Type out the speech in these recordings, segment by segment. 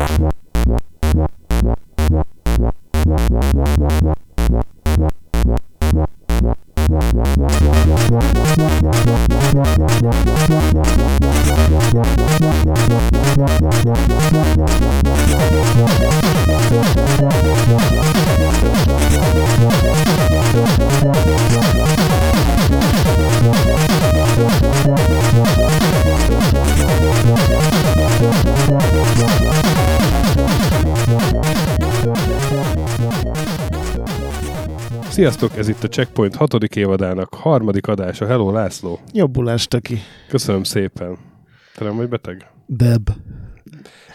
Yeah. Sziasztok, ez itt a Checkpoint hatodik évadának harmadik adása. Hello, László. Jobbulást, aki. Köszönöm szépen. Te nem vagy beteg? Deb.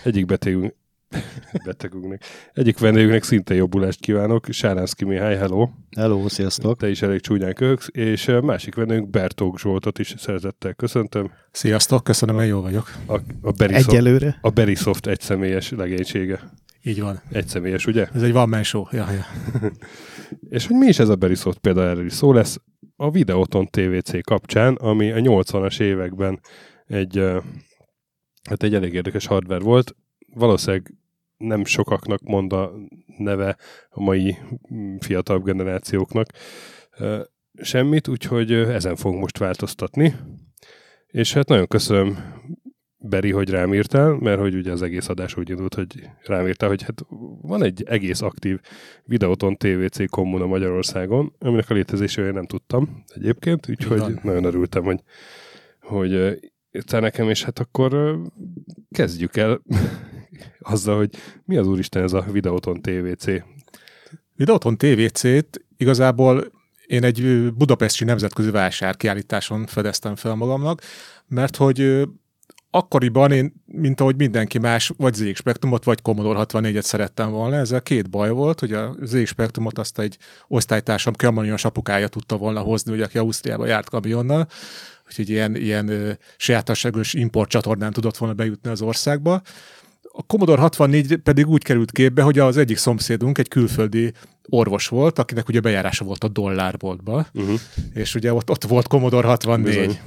Egyik betegünk, betegünknek. Egyik vendégünknek szintén jobbulást kívánok. Sáránszki Mihály, hello. Hello, sziasztok. Te is elég csúnyán köhögsz, és másik vendégünk Bertók Zsoltot is szeretettel köszöntöm. Sziasztok, köszönöm, én jó vagyok. A, a Berisoft, Egyelőre. a Berisoft egyszemélyes legénysége. Így van. Egyszemélyes, ugye? Ez egy man show. Ja, ja. És hogy mi is ez a Berisoft például erről is szó lesz a Videoton TVC kapcsán, ami a 80-as években egy, hát egy elég érdekes hardware volt. Valószínűleg nem sokaknak mond a neve a mai mm, fiatalabb generációknak semmit, úgyhogy ezen fogunk most változtatni. És hát nagyon köszönöm Beri, hogy rám írtál, mert hogy ugye az egész adás úgy indult, hogy rám írtál, hogy hát van egy egész aktív Videoton TVC kommuna Magyarországon, aminek a létezésével nem tudtam egyébként, úgyhogy van. nagyon örültem, hogy, hogy ö, írtál nekem, és hát akkor ö, kezdjük el azzal, hogy mi az úristen ez a Videoton TVC. Videoton TVC-t igazából én egy ö, budapesti nemzetközi vásárkiállításon fedeztem fel magamnak, mert hogy akkoriban én, mint ahogy mindenki más, vagy ZX Spectrumot, vagy Commodore 64-et szerettem volna. Ezzel két baj volt, hogy a ZX Spectrumot azt egy osztálytársam kamionios apukája tudta volna hozni, ugye, aki Ausztriába járt kamionnal, úgyhogy ilyen, ilyen sajátosságos import csatornán tudott volna bejutni az országba. A Commodore 64 pedig úgy került képbe, hogy az egyik szomszédunk egy külföldi orvos volt, akinek ugye bejárása volt a dollárboltba, Uh-huh. és ugye ott, ott volt Commodore 64. Bizony.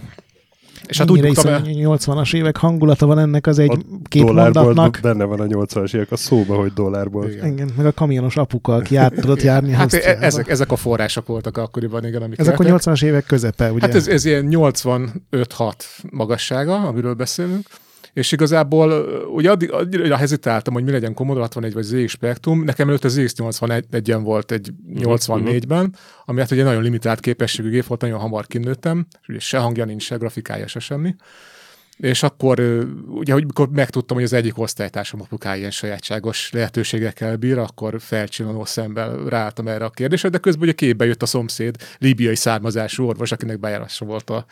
És hát úgy el, iszonyú 80-as évek hangulata van ennek az egy A két dollárból mondatnak. benne van a 80-as évek, a szóba, hogy dollárból. Igen. Igen, meg a kamionos apuka, aki át tudott járni Hát Ausztriába. e- ezek, ezek a források voltak akkoriban, igen, amik ezek a keltek. 80-as évek közepe, ugye? Hát ez, ez ilyen 85-6 magassága, amiről beszélünk. És igazából ugye addig, addig hezitáltam, hogy mi legyen Commodore 64 vagy ZX Spectrum. Nekem előtt az ZX81-en volt egy 84-ben, ami hát ugye nagyon limitált képességű gép volt, nagyon hamar kinőttem, és ugye se hangja nincs, se grafikája, se semmi. És akkor, ugye, hogy mikor megtudtam, hogy az egyik osztálytársam apukája ilyen sajátságos lehetőségekkel bír, akkor felcsillanó szemben ráálltam erre a kérdésre, de közben ugye képbe jött a szomszéd, líbiai származású orvos, akinek bejárása volt a,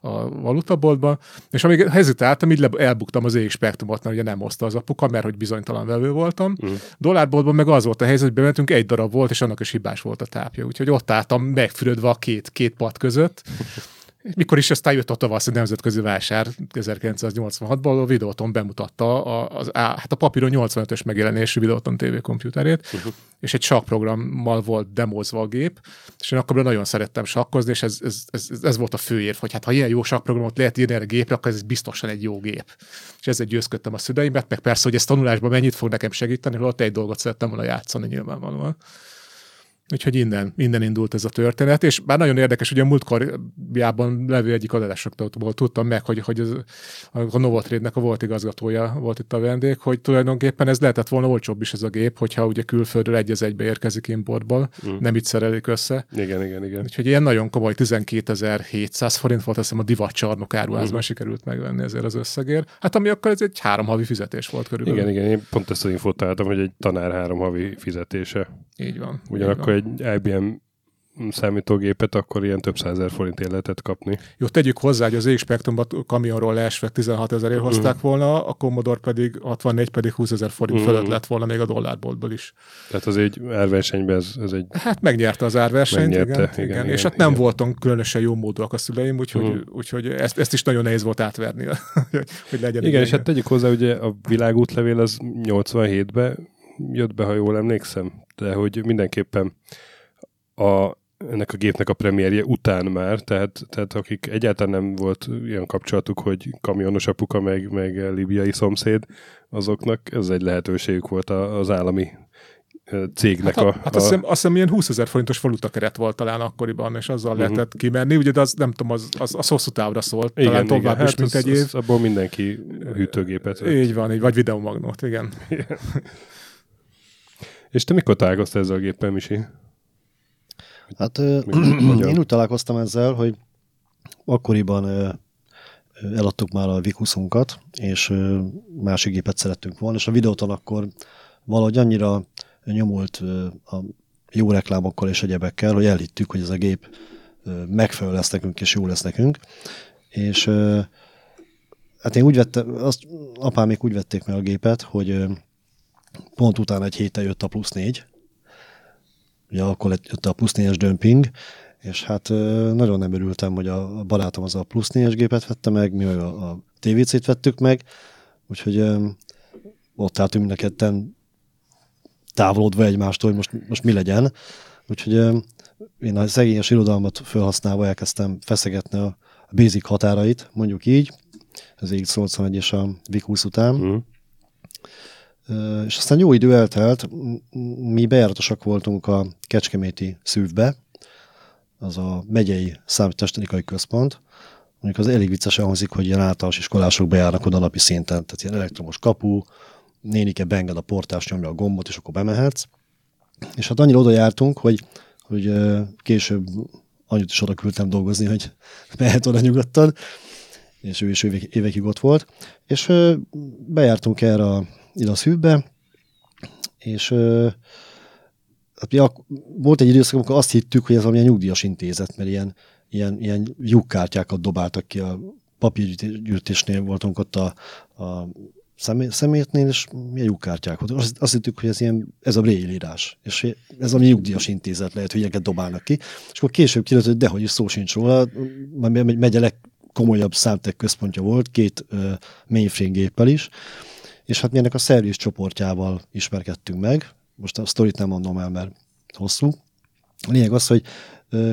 a valutaboltba, és amíg hezitáltam, így elbuktam az EX spektrumot, mert ugye nem hozta az apuka, mert hogy bizonytalan vevő voltam. Mm. Dollárboltban meg az volt a helyzet, hogy bementünk, egy darab volt, és annak is hibás volt a tápja. Úgyhogy ott álltam megfürödve a két, két pad között, mikor is aztán jött a tavasz a nemzetközi vásár 1986-ban, a Videoton bemutatta a, az, á, hát a papíron 85-ös megjelenésű Videoton TV komputerét, Uh-huh. és egy sakkprogrammal volt demozva a gép, és én akkor nagyon szerettem sakkozni, és ez, ez, ez, ez volt a főérv, hogy hát ha ilyen jó sakkprogramot lehet írni erre a gépre, akkor ez biztosan egy jó gép. És ezzel győzködtem a szüleimet, meg persze, hogy ez tanulásban mennyit fog nekem segíteni, hogy ott egy dolgot szerettem volna játszani nyilvánvalóan. Úgyhogy innen, innen indult ez a történet, és bár nagyon érdekes, hogy a múltkorjában levő egyik adásoktól tudtam meg, hogy, hogy az, a Novotrade-nek a volt igazgatója volt itt a vendég, hogy tulajdonképpen ez lehetett volna olcsóbb is ez a gép, hogyha ugye külföldről egy az egybe érkezik importból, Mm. nem itt szerelik össze. Igen, igen, igen. Úgyhogy ilyen nagyon komoly 12.700 forint volt, azt hiszem a divatcsarnok áruházban Mhm. sikerült megvenni ezért az összegért. Hát ami akkor ez egy három havi fizetés volt körülbelül. Igen, igen, én pont ezt az infót találtam, hogy egy tanár három havi fizetése. Így van. így Ugyanakkor van. egy IBM számítógépet akkor ilyen több százer forintért lehetett kapni. Jó, tegyük hozzá, hogy az ég spektrumban kamionról leesve 16 ezerért hozták volna, a Commodore pedig 64 pedig 20 ezer forint Mhm. fölött lett volna még a dollárboltból is. Tehát az egy árversenyben ez, ez egy... Hát megnyerte az árversenyt, Megnyerte, igen, igen, igen, igen, És hát nem igen. voltunk különösen jó módúak a szüleim, úgyhogy, Mhm. úgyhogy ezt, ezt is nagyon nehéz volt átverni, hogy, hogy legyen. Igen, és vége. hát tegyük hozzá, ugye a világútlevél az 87-ben jött be, ha jól emlékszem, de hogy mindenképpen a ennek a gépnek a premierje után már, tehát, tehát akik egyáltalán nem volt ilyen kapcsolatuk, hogy kamionos apuka meg, meg libiai szomszéd, azoknak ez egy lehetőségük volt az állami cégnek hát, a... Hát a... azt, hiszem, azt hiszem ilyen 20 ezer forintos valutakeret volt talán akkoriban, és azzal uh-huh. lehetett kimenni, ugye, de az nem tudom, az, az, az hosszú távra szólt, igen, talán tovább igen, is, hát mint az, egy év. Az, abból mindenki hűtőgépet. Így van, így, vagy videomagnót, igen. igen. És te mikor találkoztál ezzel a géppel, Misi? Hát én úgy találkoztam ezzel, hogy akkoriban eladtuk már a Vikuszunkat, és másik gépet szerettünk volna, és a videóton akkor valahogy annyira nyomult a jó reklámokkal és egyebekkel, hogy elhittük, hogy ez a gép megfelelő lesz nekünk, és jó lesz nekünk. És hát én úgy vettem, azt apám még úgy vették meg a gépet, hogy pont utána egy héttel jött a plusz négy, ugye akkor jött a plusz négyes dömping, és hát nagyon nem örültem, hogy a barátom az a plusz négyes gépet vette meg, mi a, a TVC-t vettük meg, úgyhogy ott álltunk mind a ketten távolodva egymástól, hogy most, most mi legyen. Úgyhogy én a szegényes irodalmat felhasználva elkezdtem feszegetni a basic határait, mondjuk így, az X81 és a VIC-20 után. Mm. És aztán jó idő eltelt, mi bejáratosak voltunk a Kecskeméti szűvbe, az a megyei számítástechnikai központ, mondjuk az elég viccesen hangzik, hogy ilyen általános iskolások bejárnak oda napi szinten, tehát ilyen elektromos kapu, nénike beenged a portás, nyomja a gombot, és akkor bemehetsz. És hát annyira oda jártunk, hogy, hogy később annyit is oda küldtem dolgozni, hogy mehet oda nyugodtan, és ő is évek, évekig ott volt. És bejártunk erre a, ide a szűvbe, és hát mi volt egy időszak, amikor azt hittük, hogy ez valamilyen nyugdíjas intézet, mert ilyen, ilyen, ilyen lyukkártyákat dobáltak ki a papírgyűjtésnél voltunk ott a, a szemétnél, és milyen lyukkártyák volt. Azt, azt hittük, hogy ez, ilyen, ez a Braille írás, és ez a nyugdíjas intézet lehet, hogy ilyeneket dobálnak ki. És akkor később kiderült, hogy dehogy is szó sincs róla, majd megye legkomolyabb számtek központja volt, két uh, mainframe géppel is, és hát mi ennek a szerviz csoportjával ismerkedtünk meg. Most a sztorit nem mondom el, mert hosszú. A lényeg az, hogy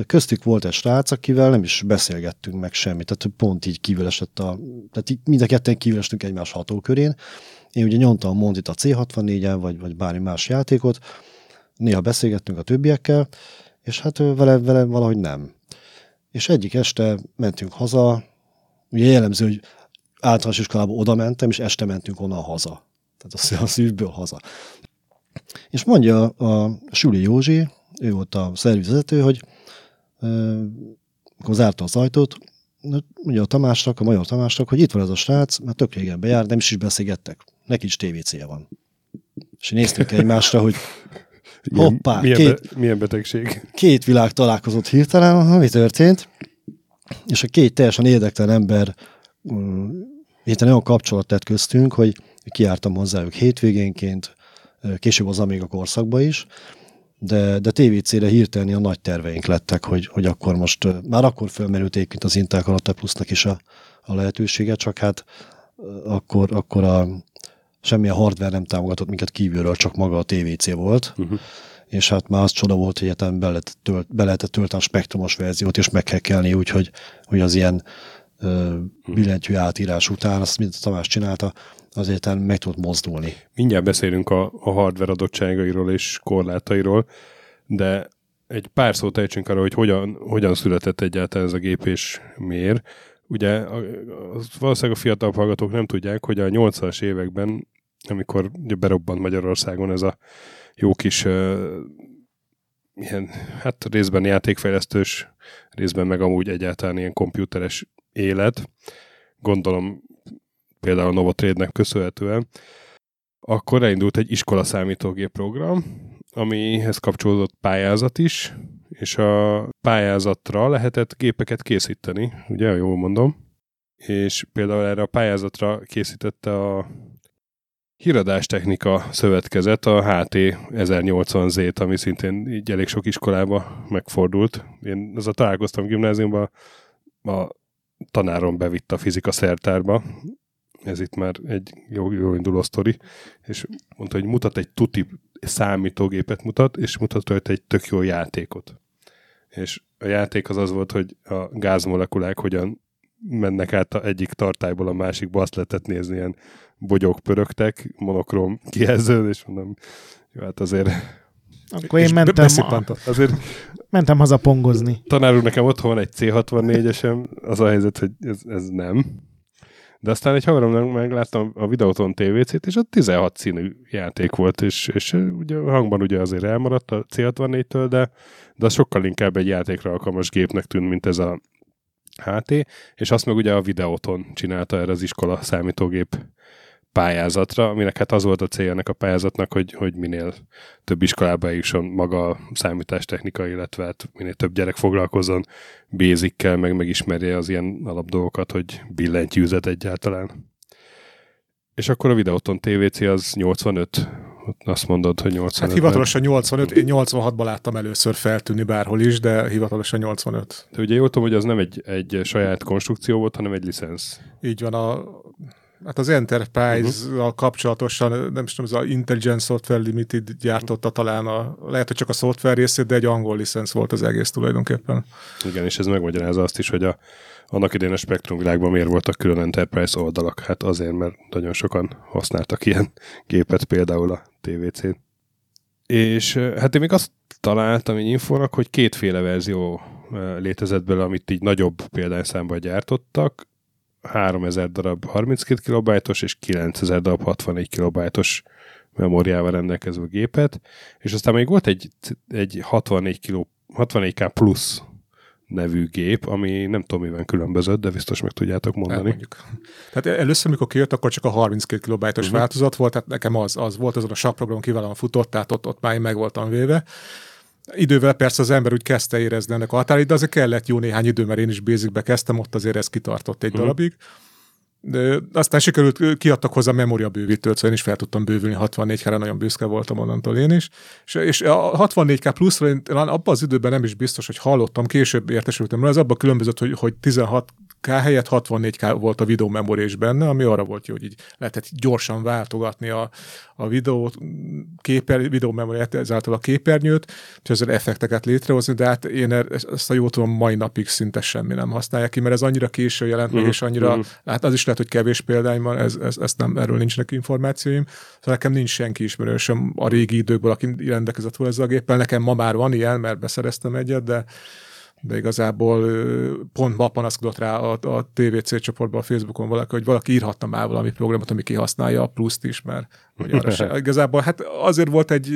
Köztük volt egy srác, akivel nem is beszélgettünk meg semmit, tehát pont így kívül esett a, tehát így mind a ketten kívül estünk egymás hatókörén. Én ugye nyomtam a Montit a C64-en, vagy, vagy bármi más játékot, néha beszélgettünk a többiekkel, és hát vele, vele valahogy nem. És egyik este mentünk haza, ugye jellemző, hogy általános iskolába oda mentem, és este mentünk onnan haza. Tehát a szívből haza. És mondja a, Suli Józsi, ő volt a szervizvezető, hogy akkor zárta az ajtót, ugye a Tamásnak, a Major Tamásnak, hogy itt van ez a srác, mert tök régen bejár, nem is is beszélgettek. Neki is TVC-je van. És néztünk egymásra, hogy hoppá, milyen, két, be, milyen betegség. Két világ találkozott hirtelen, mi történt, és a két teljesen érdektelen ember hirtelen olyan kapcsolat tett köztünk, hogy kiártam hozzájuk hétvégénként, később az a korszakba is, de, de TVC-re hirtelen a nagy terveink lettek, hogy, hogy akkor most, már akkor fölmerült egyébként az Intel Karate Plus-nak is a, a lehetősége, csak hát akkor, akkor a, semmi a hardware nem támogatott minket kívülről, csak maga a TVC volt, uh-huh. és hát már az csoda volt, hogy egyetem be lehetett, tölt, tölteni a spektrumos verziót, és meg kell kelni, úgyhogy hogy az ilyen billentyű átírás után, azt mint a Tamás csinálta, azért meg tudott mozdulni. Mindjárt beszélünk a, a hardware adottságairól és korlátairól, de egy pár szót ejtsünk arra, hogy hogyan, hogyan született egyáltalán ez a gép és miért. Ugye az valószínűleg a fiatal hallgatók nem tudják, hogy a 80-as években, amikor berobbant Magyarországon ez a jó kis uh, ilyen, hát részben játékfejlesztős, részben meg amúgy egyáltalán ilyen komputeres élet. Gondolom például a Novotrade-nek köszönhetően, akkor elindult egy iskola számítógép program, amihez kapcsolódott pályázat is, és a pályázatra lehetett gépeket készíteni, ugye, jól mondom, és például erre a pályázatra készítette a Híradástechnika Szövetkezet, a HT 1080Z-t, ami szintén így elég sok iskolába megfordult. Én ezzel találkoztam gimnáziumban, a tanárom bevitt a fizika szertárba, ez itt már egy jó, jó induló sztori, és mondta, hogy mutat egy tuti számítógépet mutat, és mutat rajta egy tök jó játékot. és a játék az az volt, hogy a gázmolekulák hogyan mennek át a egyik tartályból a másikba, azt lehetett nézni, ilyen bogyók pörögtek, monokrom kijelzőn, és mondom, jó, hát azért... Akkor én mentem, azért mentem haza pongozni. Tanár úr, nekem otthon van egy C64-esem, az a helyzet, hogy ez, ez nem. De aztán egy haveromnak megláttam a videóton TVC-t, és ott 16 színű játék volt, és, és ugye a hangban ugye azért elmaradt a C64-től, de, de az sokkal inkább egy játékra alkalmas gépnek tűnt, mint ez a HT, és azt meg ugye a videóton csinálta erre az iskola számítógép pályázatra, aminek hát az volt a célja ennek a pályázatnak, hogy, hogy minél több iskolába jusson maga a számítástechnika, illetve hát minél több gyerek foglalkozzon basic meg megismerje az ilyen alapdolgokat, hogy billentyűzet egyáltalán. És akkor a Videoton TVC az 85 azt mondod, hogy 85. Hát hivatalosan 85, én 86-ban láttam először feltűnni bárhol is, de hivatalosan 85. De ugye jól tudom, hogy az nem egy, egy saját konstrukció volt, hanem egy licensz. Így van, a Hát az Enterprise-al uh-huh. kapcsolatosan, nem is tudom, az a Intelligent Software Limited gyártotta talán, a, lehet, hogy csak a szoftver részét, de egy angol licensz volt az egész tulajdonképpen. Igen, és ez megmagyarázza azt is, hogy a, annak idén a Spectrum világban miért voltak külön Enterprise oldalak. Hát azért, mert nagyon sokan használtak ilyen gépet, például a TVC-n. És hát én még azt találtam egy infónak, hogy kétféle verzió létezett belőle, amit így nagyobb példányszámban gyártottak. 3000 darab 32 kilobájtos és 9000 darab 64 kilobájtos memóriával rendelkező gépet, és aztán még volt egy, egy 64 kiló, 64K plusz nevű gép, ami nem tudom, miben különbözött, de biztos meg tudjátok mondani. Tehát először, mikor kijött, akkor csak a 32 kilobájtos uh-huh. változat volt, tehát nekem az, az volt azon a sakprogram kiválóan futott, tehát ott, ott már én meg voltam véve. Idővel persze az ember úgy kezdte érezni ennek a határait, de azért kellett jó néhány idő, mert én is basicbe kezdtem, ott azért ez kitartott egy uh-huh. darabig. De aztán sikerült, kiadtak hozzá memória bővítőt, szóval én is fel tudtam bővülni 64-re, nagyon büszke voltam onnantól én is. És, és a 64K pluszra én abban az időben nem is biztos, hogy hallottam, később értesültem rá, ez abban különbözött, hogy, hogy 16 K helyett 64K volt a videó memory is benne, ami arra volt jó, hogy így lehetett gyorsan váltogatni a, a videó, képer, videó memory ezáltal a képernyőt, és ezzel effekteket létrehozni, de hát én er, ezt a jót tudom mai napig szinte semmi nem használják ki, mert ez annyira késő jelent meg, uh-huh. és annyira, uh-huh. hát az is lehet, hogy kevés példány van, ez, ez, ez nem, erről nincsenek információim, szóval nekem nincs senki ismerősöm a régi időkből, aki rendelkezett volna ezzel a géppel, nekem ma már van ilyen, mert beszereztem egyet, de de igazából pont ma panaszkodott rá a, a TVC csoportban, a Facebookon valaki, hogy valaki írhatta már valami programot, ami kihasználja a pluszt is, mert hogy arra se. Igazából hát azért volt egy,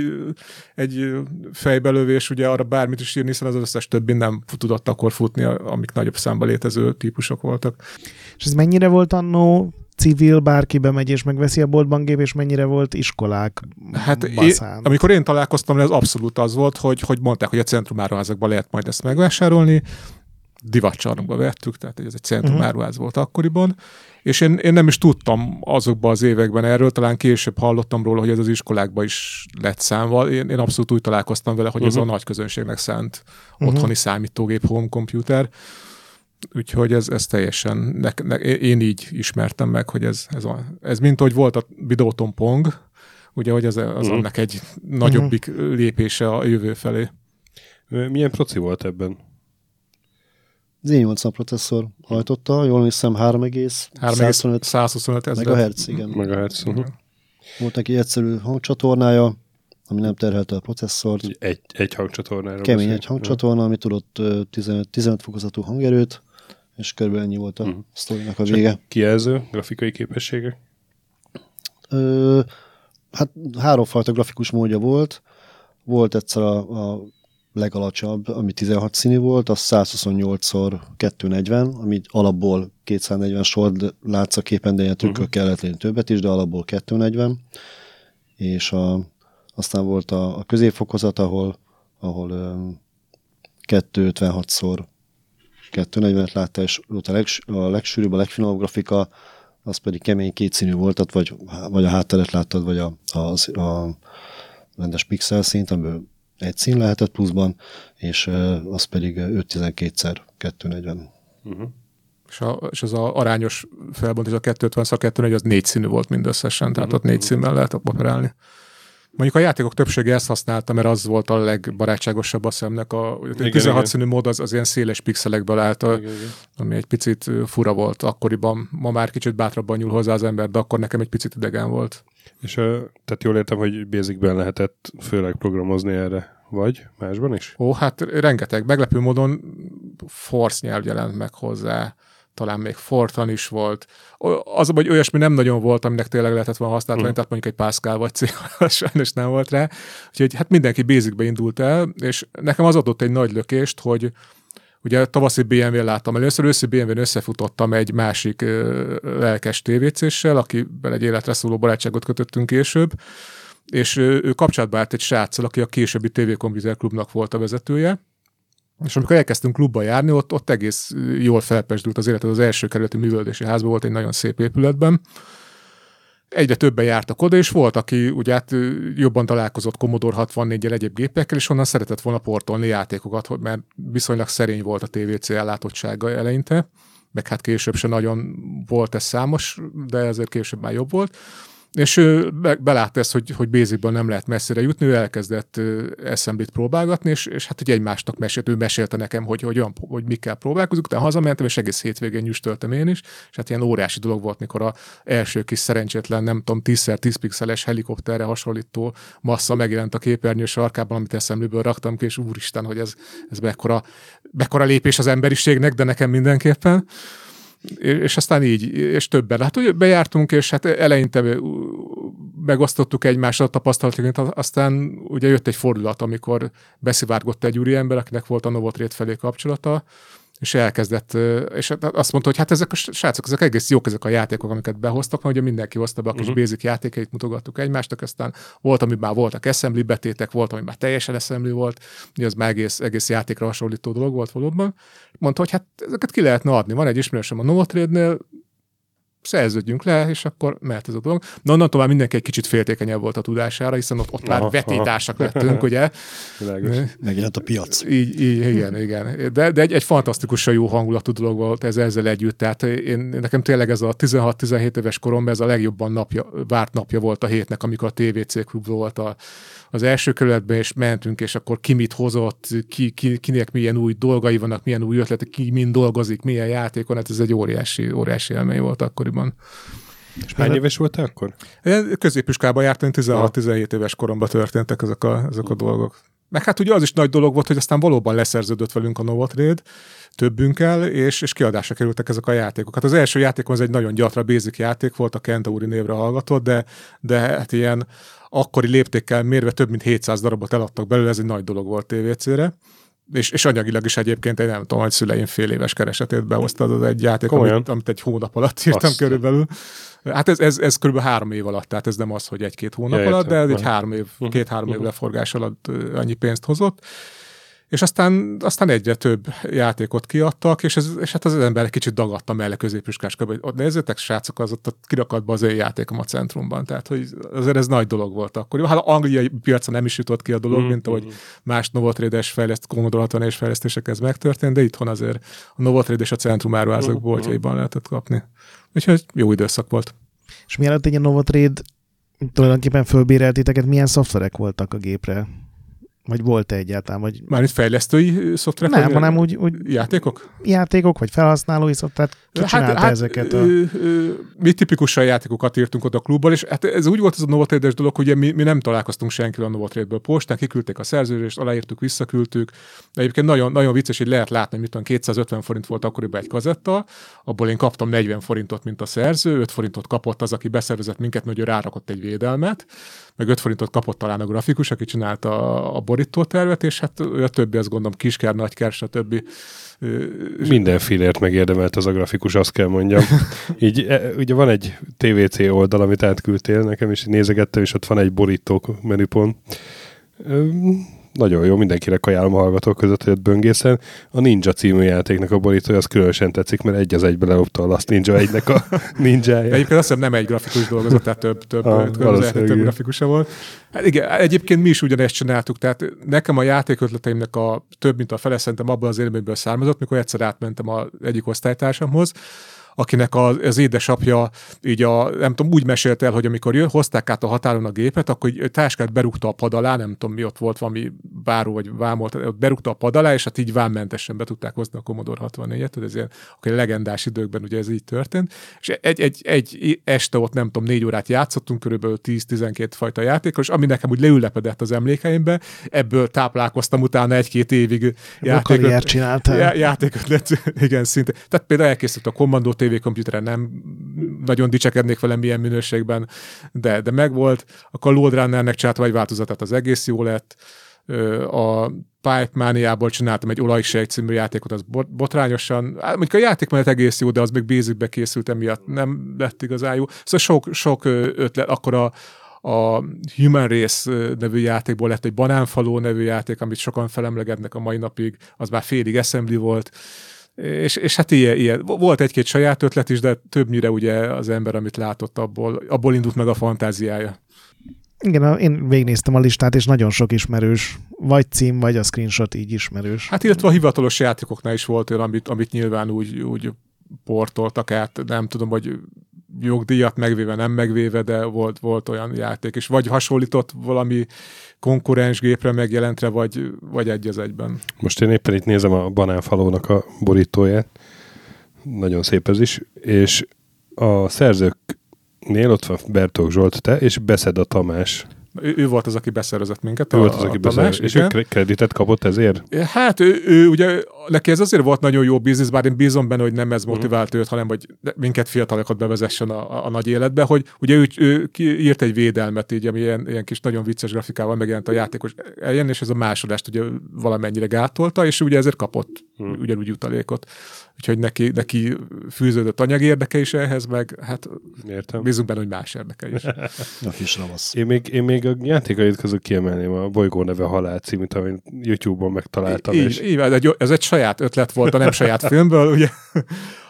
egy fejbelövés, ugye arra bármit is írni, hiszen az összes többi nem tudott akkor futni, amik nagyobb számban létező típusok voltak. És ez mennyire volt annó civil, bárki bemegy és megveszi a boltban gép, és mennyire volt iskolák Hát én, amikor én találkoztam, ez abszolút az volt, hogy, hogy mondták, hogy a centrumáruházakban lehet majd ezt megvásárolni, divatcsarnokba vettük, tehát ez egy centrumáruház uh-huh. volt akkoriban, és én, én nem is tudtam azokban az években erről, talán később hallottam róla, hogy ez az iskolákban is lett számval. Én, én abszolút úgy találkoztam vele, hogy uh-huh. ez a nagy közönségnek szánt uh-huh. otthoni számítógép, home computer. Úgyhogy ez, ez teljesen, ne, ne, én így ismertem meg, hogy ez, ez, a, ez mint hogy volt a videóton Pong, ugye, hogy ez az uh-huh. annak egy nagyobbik uh-huh. lépése a jövő felé. Milyen proci volt ebben? Z80 processzor hajtotta, jól hiszem 3,125 125 MHz, igen. Megahertz, uh-huh. Volt neki egyszerű hangcsatornája, ami nem terhelte a processzort. Egy, egy hangcsatornára. Kemény egy hangcsatorna, ami tudott 15, 15 fokozatú hangerőt, és körülbelül ennyi volt a uh-huh. sztorinak a vége. Kijelző, grafikai képességek? Ö, hát háromfajta grafikus módja volt. Volt egyszer a, a legalacsonyabb, ami 16 színű volt, az 128x240, ami alapból 240 sort látsz a képen, de ilyen uh-huh. kellett lenni többet is, de alapból 240. És a, aztán volt a, a középfokozat, ahol, ahol 256-szor 240-et látta, és ott a, legs, a legsűrűbb, a legfinomabb grafika, az pedig kemény kétszínű volt, vagy, vagy a hátteret láttad, vagy a, a, a rendes pixel szint, amiből egy szín lehetett pluszban, és az pedig 5-12-szer 240. Uh-huh. És, a, és az a arányos felbontás, a 250 240 az négy színű volt mindösszesen, tehát uh-huh. ott négy színben lehet operálni. Mondjuk a játékok többsége ezt használta, mert az volt a legbarátságosabb a szemnek. A, a 16 igen. színű mód az, az ilyen széles pixelekből állt, a, ami egy picit fura volt akkoriban. Ma már kicsit bátrabban nyúl hozzá az ember, de akkor nekem egy picit idegen volt. És tehát jól értem, hogy Basicben lehetett főleg programozni erre, vagy másban is? Ó, hát rengeteg. Meglepő módon Force nyelv jelent meg hozzá talán még Fortran is volt. Az, hogy olyasmi nem nagyon volt, aminek tényleg lehetett volna használni, mm. tehát mondjuk egy Pascal vagy C, sajnos nem volt rá. Úgyhogy hát mindenki Basicbe indult el, és nekem az adott egy nagy lökést, hogy ugye tavaszi BMW-n láttam először, őszi BMW-n összefutottam egy másik ö, lelkes TVC-sel, akivel egy életre szóló barátságot kötöttünk később, és ő, kapcsolatba állt egy sráccal, aki a későbbi TV Computer Klubnak volt a vezetője, és amikor elkezdtünk klubba járni, ott, ott egész jól felpesdült az életed. Az első kerületi művöldési házban volt egy nagyon szép épületben. Egyre többen jártak oda, és volt, aki ugye hát jobban találkozott Commodore 64-el egyéb gépekkel, és onnan szeretett volna portolni játékokat, mert viszonylag szerény volt a TVC ellátottsága eleinte, meg hát később se nagyon volt ez számos, de ezért később már jobb volt. És ő be, belátta ezt, hogy, hogy Basicban nem lehet messzire jutni, ő elkezdett assembly próbálgatni, és, és hát ugye egymástak mesélt, ő mesélte nekem, hogy, hogy, olyan, hogy mikkel próbálkozunk, de hazamentem, és egész hétvégén nyüstöltem én is, és hát ilyen óriási dolog volt, mikor a első kis szerencsétlen, nem tudom, 10x10 pixeles helikopterre hasonlító massza megjelent a képernyő sarkában, amit eszemlőből raktam ki, és úristen, hogy ez, ez mekkora, mekkora lépés az emberiségnek, de nekem mindenképpen és aztán így, és többen. Hát ugye bejártunk, és hát eleinte megosztottuk egymással a tapasztalatokat, aztán ugye jött egy fordulat, amikor beszivárgott egy úriember, akinek volt a Novotrét felé kapcsolata, és elkezdett, és hát azt mondta, hogy hát ezek a srácok, ezek egész jók ezek a játékok, amiket behoztak, mert ugye mindenki hozta be a kis uh-huh. basic játékeit, mutogattuk egymástak, aztán volt, ami már voltak assembly betétek, volt, ami már teljesen assembly volt, ugye az már egész, egész játékra hasonlító dolog volt valóban. Mondta, hogy hát ezeket ki lehetne adni. Van egy ismerősöm a Novotrade-nél, szerződjünk le, és akkor mehet ez a dolog. Na, onnan tovább mindenki egy kicsit féltékenyebb volt a tudására, hiszen ott, ott már vetétársak lettünk, ugye? Megjelent a piac. Így, így igen, igen. De, de egy, egy fantasztikusan jó hangulatú dolog volt ez ezzel együtt. Tehát én, nekem tényleg ez a 16-17 éves koromban ez a legjobban napja, várt napja volt a hétnek, amikor a TVC klub volt a, az első kerületben, és mentünk, és akkor ki mit hozott, ki, ki, kinek milyen új dolgai vannak, milyen új ötletek, ki mind dolgozik, milyen játékon, hát ez egy óriási, óriási élmény volt akkoriban. És hány éves volt akkor? Középiskában jártam, 16-17 éves koromban történtek ezek a, ezek a dolgok. Meg hát ugye az is nagy dolog volt, hogy aztán valóban leszerződött velünk a Novotrade, többünkkel, és, és kiadásra kerültek ezek a játékok. Hát az első játék az egy nagyon gyatra basic játék volt, a Kentauri névre hallgatott, de, de hát ilyen akkori léptékkel mérve több mint 700 darabot eladtak belőle, ez egy nagy dolog volt TVC-re. És, és anyagilag is egyébként egy nem tudom, hogy szüleim fél éves keresetét behoztad az egy játék, amit, amit, egy hónap alatt írtam Azt. körülbelül. Hát ez, ez, ez körülbelül három év alatt, tehát ez nem az, hogy egy-két hónap ja, alatt, de ez egy három év, mhm. két-három év mhm. leforgás alatt annyi pénzt hozott és aztán, aztán egyre több játékot kiadtak, és, ez, és hát az ember egy kicsit dagadta mellé középiskoláskába, hogy ott nézzétek, srácok, az ott a kirakatban az én játékom a centrumban, tehát hogy azért ez nagy dolog volt akkor. Hát angliai piacon nem is jutott ki a dolog, mm-hmm. mint ahogy más Novotrade-es fejleszt, Commodore 60 és fejlesztések ez megtörtént, de itthon azért a Novotrade és a centrum áruházak mm-hmm. boltjaiban lehetett kapni. Úgyhogy jó időszak volt. És mielőtt egy a Novotrade tulajdonképpen fölbéreltéteket, milyen szoftverek voltak a gépre? Vagy volt-e egyáltalán? Vagy... Mármint fejlesztői szoftverek? Nem, hanem úgy, úgy... Játékok? Játékok, vagy felhasználói szoftvert. Ki hát, hát, ezeket? A... Ö, ö, mi tipikusan játékokat írtunk ott a klubban, és hát ez úgy volt ez a novotrade dolog, hogy mi, mi nem találkoztunk senkivel a Novotrade-ből. Postán kiküldték a szerződést, aláírtuk, visszaküldtük. De egyébként nagyon, nagyon vicces, hogy lehet látni, mit 250 forint volt akkoriban egy kazetta, abból én kaptam 40 forintot, mint a szerző, 5 forintot kapott az, aki beszervezett minket, mert ő rárakott egy védelmet, meg 5 forintot kapott talán a grafikus, aki csinálta a, borítótervet, és hát a többi, azt gondolom, kiskár, nagykár, stb. Mindenfélért megérdemelt az a grafikus, azt kell mondjam. Így, e, ugye van egy TVC oldal, amit átküldtél nekem, és nézegettem, és ott van egy borítók menüpont nagyon jó, mindenkinek ajánlom a hallgatók között, hogy ott böngészen. A Ninja című játéknak a borítója az különösen tetszik, mert egy az egybe leopta a Last Ninja egynek a ninjája. Egyébként azt hiszem nem egy grafikus dolgozott, tehát több, több, ah, több, több grafikusa volt. Hát igen, egyébként mi is ugyanezt csináltuk, tehát nekem a játékötleteimnek a több mint a fele szerintem abban az élményből származott, mikor egyszer átmentem az egyik osztálytársamhoz, akinek az, az édesapja így a, nem tudom, úgy mesélte el, hogy amikor jön, hozták át a határon a gépet, akkor egy táskát berúgta a pad alá, nem tudom mi ott volt, valami báró vagy vámolt, ott berúgta a pad alá, és hát így vámmentesen be tudták hozni a Commodore 64-et, ez ilyen akkor legendás időkben ugye ez így történt, és egy, egy, egy este ott nem tudom, négy órát játszottunk, körülbelül 10-12 fajta játékos, ami nekem úgy leülepedett az emlékeimbe, ebből táplálkoztam utána egy-két évig játékot. csináltál. Já, játékot igen, szinte. Tehát például elkészült a Commando TV komputeren, nem nagyon dicsekednék vele milyen minőségben, de, de megvolt. A Load Runnernek csináltam egy változatát, az egész jó lett. A Pipe Maniából csináltam egy olajsejt című játékot, az botrányosan, mondjuk a játék mellett egész jó, de az még basicbe készült, emiatt nem lett igazán jó. Szóval sok, sok ötlet, akkor a, a Human Race nevű játékból lett egy Banánfaló nevű játék, amit sokan felemlegednek a mai napig, az már félig assembly volt, és, és hát ilyen, ilyen. Volt egy-két saját ötlet is, de többnyire ugye az ember, amit látott, abból, abból indult meg a fantáziája. Igen, én végnéztem a listát, és nagyon sok ismerős, vagy cím, vagy a screenshot így ismerős. Hát illetve a hivatalos játékoknál is volt olyan, amit, amit nyilván úgy, úgy portoltak át, nem tudom, hogy jogdíjat megvéve, nem megvéve, de volt, volt olyan játék, és vagy hasonlított valami konkurens gépre megjelentre, vagy, vagy egy az egyben. Most én éppen itt nézem a banánfalónak a borítóját, nagyon szép ez is, és a szerzőknél ott van Bertók Zsolt, te, és Beszed a Tamás. Ő, ő volt az, aki beszervezett minket. Ő a, volt az, aki beszervezett, és igen. ő kreditet kapott ezért? Hát ő, ő, ugye neki ez azért volt nagyon jó biznisz, bár én bízom benne, hogy nem ez mhm. motivált őt, hanem hogy minket fiatalokat bevezessen a, a, a nagy életbe, hogy ugye ő, ő írt egy védelmet így, ami ilyen, ilyen kis nagyon vicces grafikával megjelent a játékos eljön, és ez a másodást ugye valamennyire gátolta, és ugye ezért kapott hmm. ugyanúgy utalékot úgyhogy neki, neki fűződött anyagi érdeke is ehhez, meg hát Értem. bízunk benne, hogy más érdeke is. a kis ravasz. Én még, én még a játékait közül kiemelném a Bolygó neve Halál címűt, amit YouTube-on megtaláltam. Így, és... így, ez egy, ez egy saját ötlet volt, a nem saját filmből, ugye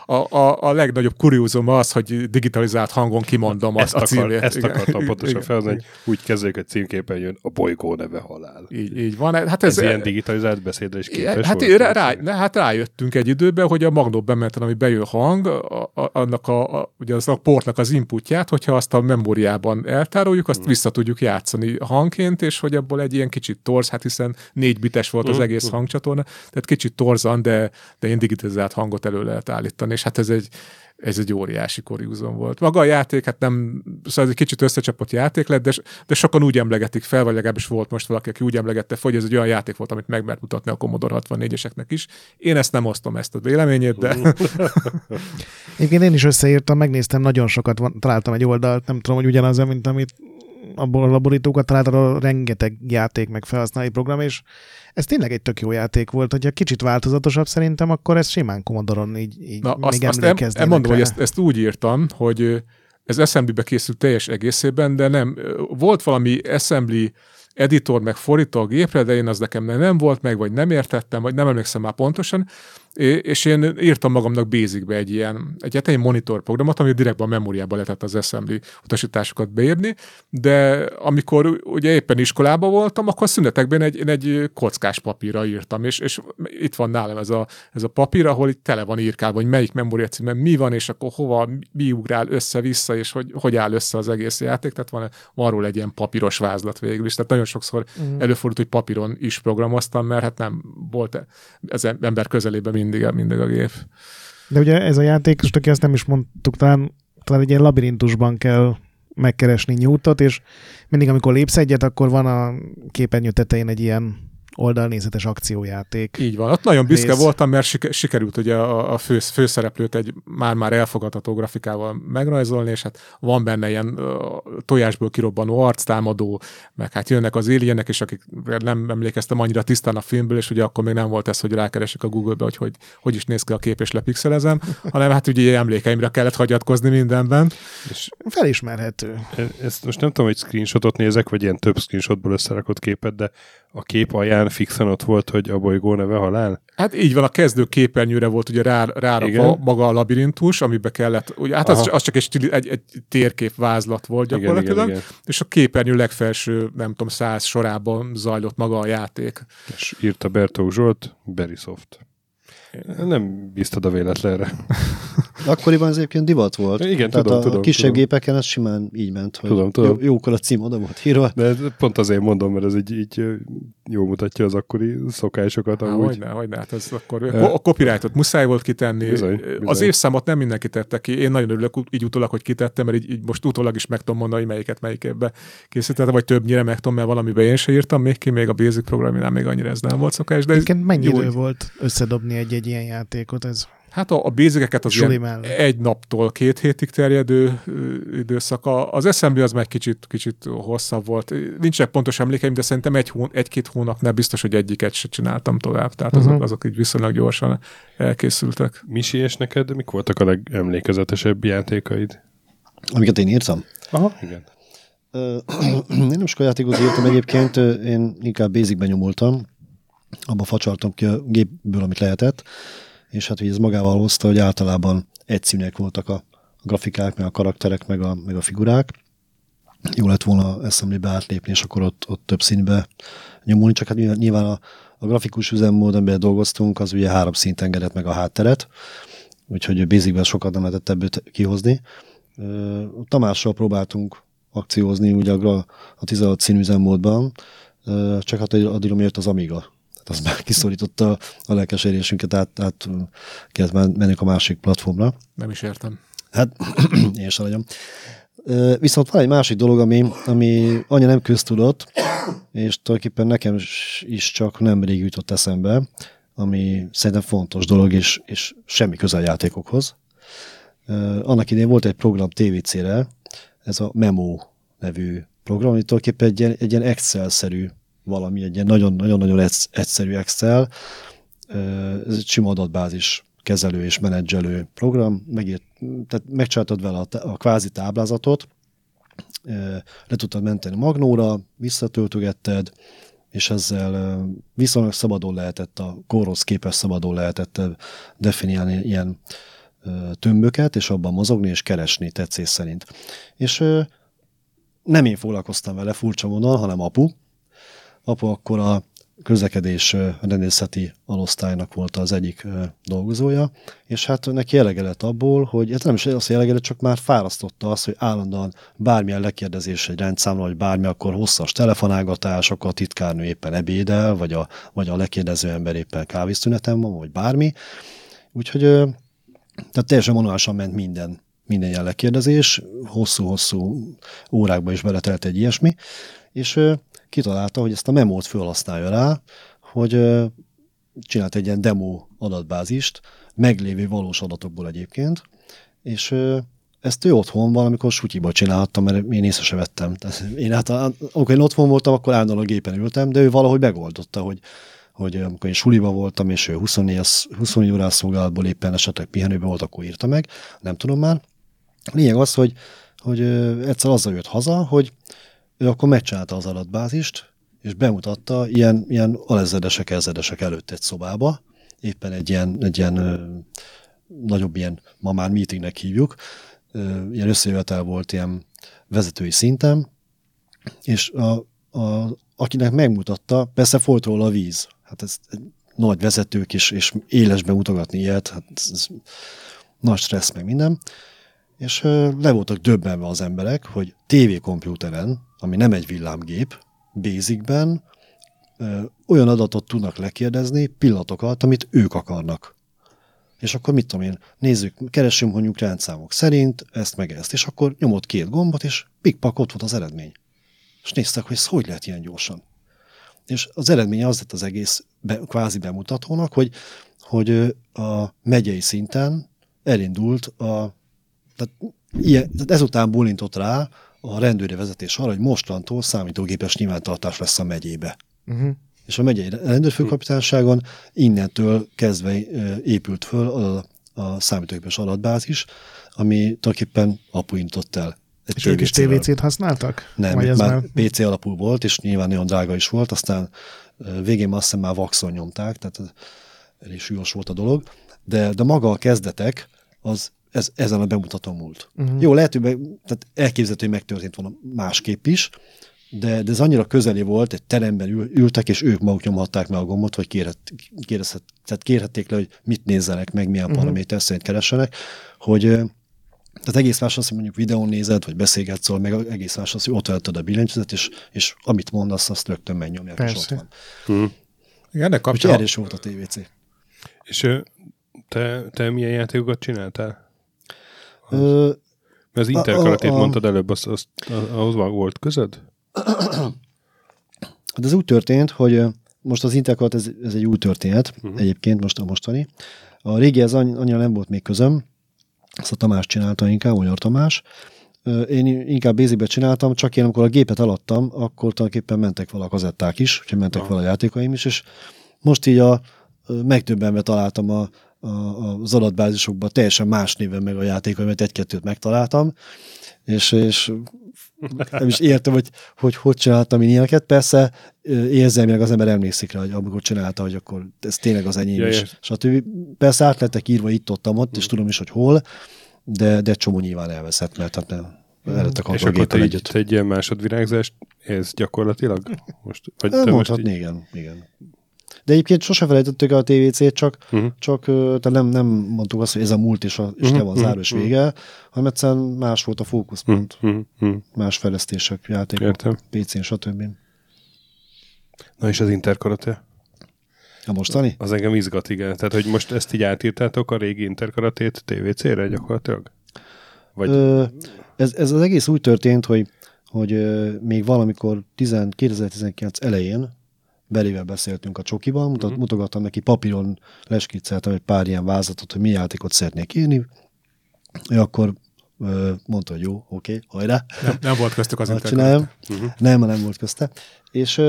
a, a, a legnagyobb kuriózum az, hogy digitalizált hangon kimondom ezt a akar, címét. Ezt igen. akartam pontosan felhozni, hogy úgy kezdődik, hogy címképen jön a bolygó neve halál. Így, így van. Hát ez, ez ilyen digitalizált beszédre is képes hát, volt, rá, ne, hát rájöttünk egy időben, hogy a magnót bementen, ami bejön hang, a, a, annak a, a, ugye az a portnak az inputját, hogyha azt a memóriában eltároljuk, azt hmm. vissza tudjuk játszani hangként, és hogy abból egy ilyen kicsit torz, hát hiszen négy bites volt az hmm. egész hmm. hangcsatorna, tehát kicsit torzan, de, de én digitalizált hangot elő lehet állítani és hát ez egy, ez egy óriási kuriózum volt. Maga a játék, hát nem, szóval ez egy kicsit összecsapott játék lett, de, de sokan úgy emlegetik fel, vagy legalábbis volt most valaki, aki úgy emlegette hogy ez egy olyan játék volt, amit meg mert mutatni a Commodore 64-eseknek is. Én ezt nem osztom, ezt a véleményét, de... Igen, én is összeírtam, megnéztem, nagyon sokat van, találtam egy oldalt, nem tudom, hogy ugyanaz, mint amit abból a laborítókat találtam, rengeteg játék meg felhasználói program, és ez tényleg egy tök jó játék volt, hogyha kicsit változatosabb szerintem, akkor ez simán Commodore-on így, így Na, még azt, azt em, mondom, rá. hogy ezt, ezt úgy írtam, hogy ez assembly készült teljes egészében, de nem, volt valami assembly editor meg fordító a gépre, de én az nekem nem volt meg, vagy nem értettem, vagy nem emlékszem már pontosan, és én írtam magamnak Basicbe egy ilyen, egy, egy monitor programot, ami direktben a memóriába lehetett az assembly utasításokat beírni, de amikor ugye éppen iskolában voltam, akkor szünetekben egy, egy kockás papírra írtam, és, és itt van nálam ez a, ez a papír, ahol itt tele van írkálva, hogy melyik memória címben mi van, és akkor hova, mi ugrál össze-vissza, és hogy, hogy áll össze az egész játék, tehát van, van róla egy ilyen papíros vázlat végül is, tehát nagyon sokszor mm. előfordult, hogy papíron is programoztam, mert hát nem volt ez ember közelében mindig, mindig a gép. De ugye ez a játék, és aki ezt nem is mondtuk, talán, talán egy ilyen labirintusban kell megkeresni nyújtot, és mindig, amikor lépsz egyet, akkor van a képernyő tetején egy ilyen oldalnézetes akciójáték. Így van. Ott nagyon büszke rész. voltam, mert sikerült ugye a, a fő, főszereplőt egy már-már elfogadható grafikával megrajzolni, és hát van benne ilyen uh, tojásból kirobbanó arctámadó, meg hát jönnek az alienek, és akik nem emlékeztem annyira tisztán a filmből, és ugye akkor még nem volt ez, hogy rákeresek a Google-be, hogy, hogy hogy is néz ki a kép, és lepixelezem, hanem hát ugye emlékeimre kellett hagyatkozni mindenben. És Felismerhető. E, ezt most nem tudom, hogy screenshotot nézek, vagy ilyen több screenshotból összerakott képet, de a kép alján fixen ott volt, hogy a bolygó neve halál? Hát így van, a kezdő képernyőre volt ugye rá, rárakva maga a labirintus, amibe kellett, ugye, hát az, az, csak egy, egy, egy térkép vázlat volt gyakorlatilag, igen, igen, igen. és a képernyő legfelső, nem tudom, száz sorában zajlott maga a játék. És írta Bertók Zsolt, Berisoft. Nem bíztad a véletlenre. akkoriban ez egyébként divat volt. Igen, Tehát tudom, a, tudom, a kisebb tudom. gépeken ez simán így ment, hogy Tudom, tudom. Jó, jókor a cím oda volt írva. De pont azért mondom, mert ez így, így ö, jól mutatja az akkori szokásokat. Há, Amúgy. hogyne, hogyne, hát ez akkor a copyrightot muszáj volt kitenni. Bizony, Az bizony. évszámot nem mindenki tette ki. Én nagyon örülök így utólag, hogy kitettem, mert így, így most utólag is meg tudom mondani, hogy melyiket melyik évbe készítettem, vagy többnyire meg tudom, mert valamiben én se írtam még ki, még a Basic programinál még annyira ez nem volt szokás. De ez mennyi jó, idő volt összedobni egy-egy ilyen játékot? Ez Hát a, a bézikeket az ilyen egy naptól két hétig terjedő időszaka. Az assembly az meg kicsit, kicsit hosszabb volt. Nincsenek pontos emlékeim, de szerintem egy hón, egy-két hónapnál biztos, hogy egyiket se csináltam tovább. Tehát azok, Mhm. azok így viszonylag gyorsan elkészültek. Misi, és neked mik voltak a legemlékezetesebb játékaid? Amiket én írtam. Aha, igen. Én nem sokkal játékot írtam egyébként, én inkább basicben nyomultam, abba facsartam ki a gépből, amit lehetett, és hát hogy ez magával hozta, hogy általában egyszínek voltak a grafikák, meg a karakterek, meg a, meg a figurák. Jó lett volna assembly-be átlépni, és akkor ott, ott több színbe nyomulni, csak hát nyilván- a, a grafikus üzemmód, amiben dolgoztunk, az ugye három szint engedett meg a hátteret, úgyhogy basicben sokat nem lehetett ebből kihozni. Tamással próbáltunk akciózni ugye a, a 16 színű üzemmódban, ö, csak hát addig, jött az Amiga. Tehát az már kiszorította a lelkesedésünket, át, át kellett men- mennünk a másik platformra. Nem is értem. Hát, én sem nagyon. Viszont van egy másik dolog, ami, ami anya nem köztudott, és tulajdonképpen nekem is- csak nem rég jutott eszembe, ami szerintem fontos dolog, és, és semmi közel játékokhoz. Annak idején volt egy program TVC-re, ez a Memo nevű program, ami tulajdonképpen egy egy ilyen Excel-szerű valami, egy ilyen nagyon-nagyon egy- egyszerű Excel, ez egy sima adatbázis kezelő és menedzselő program, megírt, tehát megcsináltad vele a, a kvázi táblázatot, le tudtad menteni magnóra, visszatöltögetted, és ezzel viszonylag szabadon lehetett, a kórhoz képes szabadon lehetett definiálni ilyen tömböket, és abban mozogni és keresni tetszés szerint. És nem én foglalkoztam vele furcsa módon, hanem apu. Apu akkor a közlekedés rendészeti alosztálynak volt az egyik dolgozója, és hát neki elege lett abból, hogy hát nem is azt hogy elege lett, csak már fárasztotta azt, hogy állandóan bármilyen lekérdezés egy rendszámra, vagy bármi, akkor hosszas telefonálgatás, akkor a titkárnő éppen ebédel, vagy a, vagy a lekérdező ember éppen kávésztüneten van, vagy bármi. Úgyhogy tehát teljesen manuálisan ment minden, minden ilyen lekérdezés, hosszú-hosszú órákba is beletelt egy ilyesmi, és kitalálta, hogy ezt a memót felhasználja rá, hogy csinált egy ilyen demo adatbázist, meglévő valós adatokból egyébként, és ezt ő otthon valamikor sutyiba csinálta, mert én észre se vettem. Tehát én általán, amikor én otthon voltam, akkor állandóan a gépen ültem, de ő valahogy megoldotta, hogy, hogy amikor én suliba voltam, és ő 24, órás- 24 órás szolgálatból éppen esetleg pihenőben volt, akkor írta meg, nem tudom már. Lényeg az, hogy, hogy egyszer azzal jött haza, hogy ő akkor megcsinálta az adatbázist, és bemutatta ilyen, ilyen alezredesek, ezredesek előtt egy szobába, éppen egy ilyen, egy ilyen ö, nagyobb ilyen, ma már meetingnek hívjuk, ö, ilyen összejövetel volt ilyen vezetői szinten, és a, a, akinek megmutatta, persze folyt róla a víz. Hát ez nagy vezetők is, és élesben mutogatni ilyet, hát ez, ez nagy stressz meg minden. És ö, le voltak döbbenve az emberek, hogy tévékomputeren, ami nem egy villámgép, Basicben olyan adatot tudnak lekérdezni, pillanatokat, amit ők akarnak. És akkor mit tudom én, nézzük, keressünk mondjuk rendszámok szerint, ezt meg ezt, és akkor nyomott két gombot, és pikpak ott volt az eredmény. És néztek, hogy ez hogy lehet ilyen gyorsan. És az eredmény az lett az egész be, kvázi bemutatónak, hogy, hogy a megyei szinten elindult a tehát, ilyen, tehát ezután bólintott rá a rendőri vezetés arra, hogy mostantól számítógépes nyilvántartás lesz a megyébe. Uh-huh. És a megyei rendőrfőkapitányságon innentől kezdve épült föl a, a számítógépes adatbázis, ami tulajdonképpen apu indított el. Egy És ők is. TVC-t használtak? Nem, Vagy ez már, már... PC alapú volt, és nyilván nagyon drága is volt, aztán végén azt hiszem már Vaxon nyomták, tehát elég súlyos volt a dolog, de, de maga a kezdetek, az ez, ezen a bemutatón múlt. Uh-huh. Jó, lehet, hogy meg, tehát elképzelhető, hogy megtörtént volna másképp is, de, de ez annyira közeli volt, egy teremben ül, ültek, és ők maguk nyomhatták meg a gombot, vagy kérhet, kérhet, tehát kérhették le, hogy mit nézzenek meg, milyen uh-huh. paraméter szerint keressenek, hogy tehát egész más az, hogy mondjuk videón nézed, vagy beszélgetsz, szóval meg egész más az, hogy ott vetted a billentyűzetet, és, és amit mondasz, azt rögtön megnyomják, és ott van. Uh-huh. Igen, ennek kapcsán... erre is volt a TVC. És te, te milyen játékokat csináltál? Ö, az interkaratét mondtad előbb, az, az, ahhoz volt közöd? Hát ez úgy történt, hogy most az Interkarat ez, ez egy új történet, uh-huh. egyébként most a mostani. A régi ez annyira nem volt még közöm, ezt a Tamás csinálta inkább, Magyar Tamás. Én inkább Basicbe csináltam, csak én amikor a gépet alattam, akkor tulajdonképpen mentek vala kazetták is, úgyhogy mentek uh-huh. vala játékaim is, és most így a megtöbbenve találtam a, a, az adatbázisokban teljesen más néven meg a játékaimat, egy-kettőt megtaláltam, és, és nem is értem, hogy hogy, hogy csináltam én ilyeneket. Persze érzelmileg az ember emlékszik rá, hogy amikor csinálta, hogy akkor ez tényleg az enyém ja, is, stb. Persze át lettek írva itt, ott, ott, és tudom is, hogy hol, de, de csomó nyilván elveszett, mert hát nem, Eredtek és akkor te, együtt. egy ilyen másodvirágzást, ez gyakorlatilag? Most, vagy Mondhatni, most így... igen, igen. De egyébként sose felejtettük el a TVC-t, csak, uh-huh. csak tehát nem, nem mondtuk azt, hogy ez a múlt és, a, és uh-huh. van záros uh-huh. vége, hanem egyszerűen más volt a fókuszpont. Uh-huh. Más fejlesztések, játékok, PC-n, stb. Na és az interkarate? A mostani? Az engem izgat, igen. Tehát, hogy most ezt így átírtátok a régi interkaratét TVC-re gyakorlatilag? Vagy... Ö, ez, ez az egész úgy történt, hogy, hogy még valamikor 10, 2019 elején Belével beszéltünk a csokiban, mutat, uh-huh. mutogattam neki papíron, leskicceltem egy pár ilyen vázatot, hogy mi játékot szeretnék írni. Ő akkor mondta, hogy jó, oké, okay, hajrá. Nem, nem volt köztük az csináljam. Uh-huh. Nem, nem volt közte. És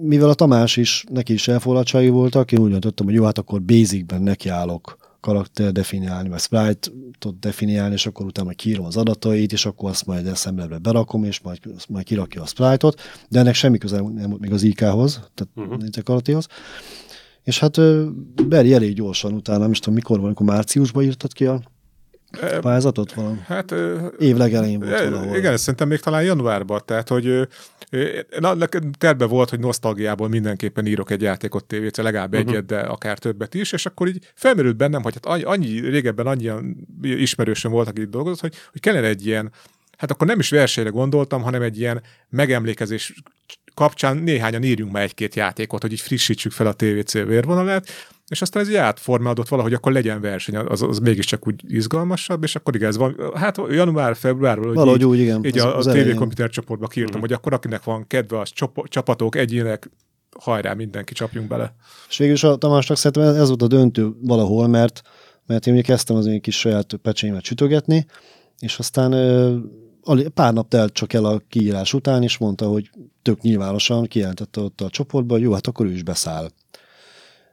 mivel a Tamás is, neki is elfoglaltsági voltak, én úgy döntöttem, hogy jó, hát akkor basicben nekiállok karakter definiálni, vagy sprite-ot definiálni, és akkor utána kiírom az adatait, és akkor azt majd eszemlebe berakom, és majd, majd kirakja a sprite-ot, de ennek semmi köze nem volt még az IK-hoz, tehát uh-huh. uh És hát Beri elég gyorsan utána, nem is tudom mikor van, amikor márciusban írtad ki a pályázatot van? Hát, Év legelején volt e, valahol. Igen, szerintem még talán januárban, tehát hogy na, terve volt, hogy nosztalgiából mindenképpen írok egy játékot TVC, legalább uh-huh. egyet, de akár többet is, és akkor így felmerült bennem, hogy hát annyi, régebben annyian ismerősöm volt, aki itt dolgozott, hogy, hogy kellene egy ilyen, hát akkor nem is versenyre gondoltam, hanem egy ilyen megemlékezés kapcsán néhányan írjunk már egy-két játékot, hogy így frissítsük fel a TVC vérvonalát, és aztán ez így átformálódott valahogy, akkor legyen verseny, az, az mégiscsak úgy izgalmasabb, és akkor igen, ez van, hát január, február, valahogy így, úgy, igen. Így az, a, az a TV Computer csoportba kiírtam, mm. hogy akkor akinek van kedve, az csop, csapatok, egyének, hajrá, mindenki csapjunk bele. És végül a Tamásnak szerintem ez volt a döntő valahol, mert, mert én ugye kezdtem az én kis saját pecsényemet sütögetni, és aztán pár nap telt csak el a kiírás után, és mondta, hogy tök nyilvánosan kijelentette ott a csoportba, hogy jó, hát akkor ő is beszáll.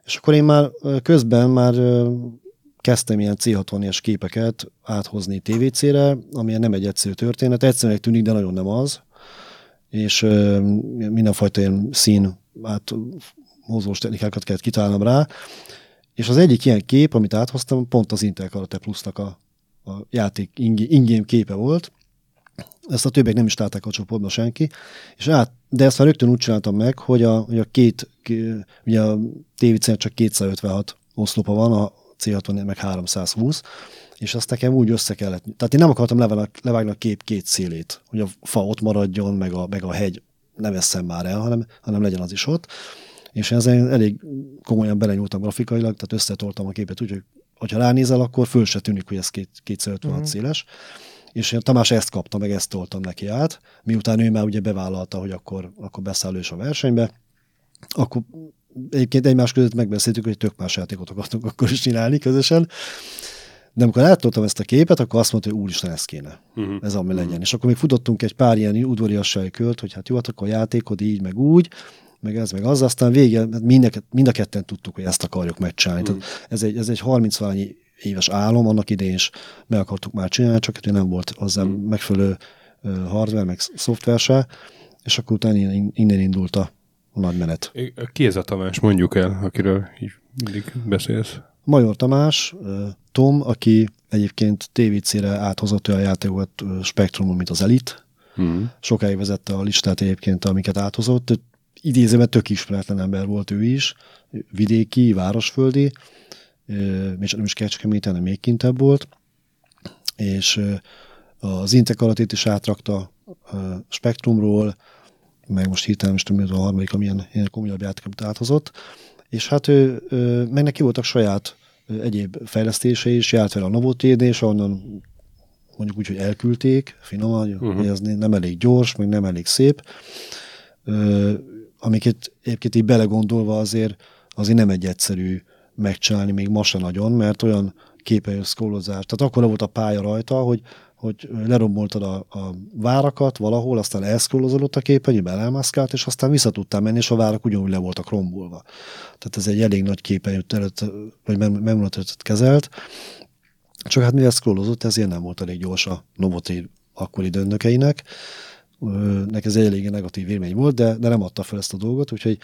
És akkor én már közben már kezdtem ilyen C60-es képeket áthozni TVC-re, ami nem egy egyszerű történet. Egyszerűen tűnik, de nagyon nem az. És mindenfajta ilyen szín, hát mozós technikákat kellett kitálnom rá. És az egyik ilyen kép, amit áthoztam, pont az Intel Karate Plus-nak a, a játék ingém képe volt, ezt a többiek nem is látták a csoportban senki, és át, de ezt már rögtön úgy csináltam meg, hogy a, hogy a két, ugye a tvc csak 256 oszlopa van, a C60 meg 320, és azt nekem úgy össze kellett. Tehát én nem akartam levágni, a kép két szélét, hogy a fa ott maradjon, meg a, meg a hegy ne veszem már el, hanem, hanem legyen az is ott. És ezen elég komolyan belenyúltam grafikailag, tehát összetoltam a képet úgy, hogy ha ránézel, akkor föl se tűnik, hogy ez két, 256 uh-huh. széles és én Tamás ezt kapta, meg ezt toltam neki át, miután ő már ugye bevállalta, hogy akkor, akkor beszáll a versenybe, akkor egyébként egymás között megbeszéltük, hogy tök más játékot akartunk akkor is csinálni közösen, de amikor átoltam ezt a képet, akkor azt mondta, hogy úristen, ez kéne. Uh-huh. Ez ami legyen. Uh-huh. És akkor még futottunk egy pár ilyen udvariassági költ, hogy hát jó, hát akkor a játékod így, meg úgy, meg ez, meg az, aztán végén mind, mind a ketten tudtuk, hogy ezt akarjuk megcsinálni. Uh-huh. ez egy, ez egy 30 valanyi éves álom, annak idején is meg akartuk már csinálni, csak hogy nem volt hozzá hmm. megfelelő hardware, meg szoftver se, és akkor utána innen indult a, a nagy menet. Ki ez a Tamás, mondjuk el, akiről így mindig beszélsz? Major Tamás, Tom, aki egyébként TVC-re áthozott olyan játékokat Spektrumon, mint az Elite, Mm. Sokáig vezette a listát egyébként, amiket áthozott. Idézőben tök ismeretlen ember volt ő is, vidéki, városföldi, és nem is Kecskeméten, hanem még kintebb volt, és az Intek is átrakta a Spektrumról, meg most hirtelen is tudom, a harmadik, amilyen ilyen komolyabb játékot áthozott, és hát ő, meg neki voltak saját egyéb fejlesztése is, járt vele a Novotén, és onnan mondjuk úgy, hogy elküldték, finoman, uh-huh. ez nem elég gyors, meg nem elég szép, amiket egyébként így belegondolva azért, azért nem egy egyszerű megcsinálni még ma se nagyon, mert olyan képernyős scrollozás. Tehát akkor volt a pálya rajta, hogy, hogy leromboltad a, a várakat valahol, aztán elszkrollozolott a képernyőbe, elmászkált, és aztán vissza tudtál menni, és a várak ugyanúgy le voltak rombolva. Tehát ez egy elég nagy képernyőt előtt, vagy memóriatöltet kezelt. Csak hát mivel scrollozott, ezért nem volt elég gyors a Novoté akkori döntőkeinek. Nek ez egy elég negatív élmény volt, de, de nem adta fel ezt a dolgot, úgyhogy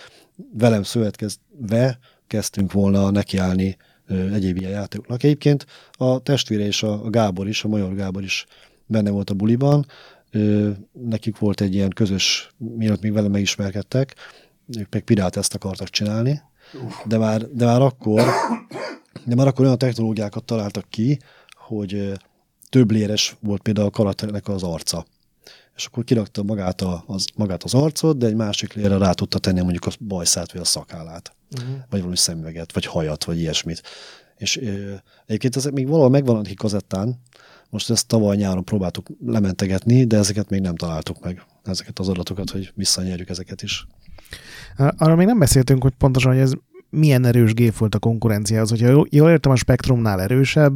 velem szövetkezve kezdtünk volna nekiállni egyéb ilyen játékoknak. Egyébként a testvére és a Gábor is, a Major Gábor is benne volt a buliban, nekik volt egy ilyen közös, mielőtt még vele megismerkedtek, ők meg pirát ezt akartak csinálni, de már, de már akkor de már akkor olyan technológiákat találtak ki, hogy több léres volt például a karakternek az arca. És akkor kirakta magát, a, az, magát az arcot, de egy másik lére rá tudta tenni mondjuk a bajszát, vagy a szakállát uh-huh. vagy valami szemüveget, vagy hajat, vagy ilyesmit. És ö, egyébként ez még valahol megvan a kazettán, most ezt tavaly nyáron próbáltuk lementegetni, de ezeket még nem találtuk meg, ezeket az adatokat, hogy visszanyerjük ezeket is. Arról még nem beszéltünk, hogy pontosan, hogy ez milyen erős gép volt a konkurenciához. Hogyha jól értem, a Spectrumnál erősebb,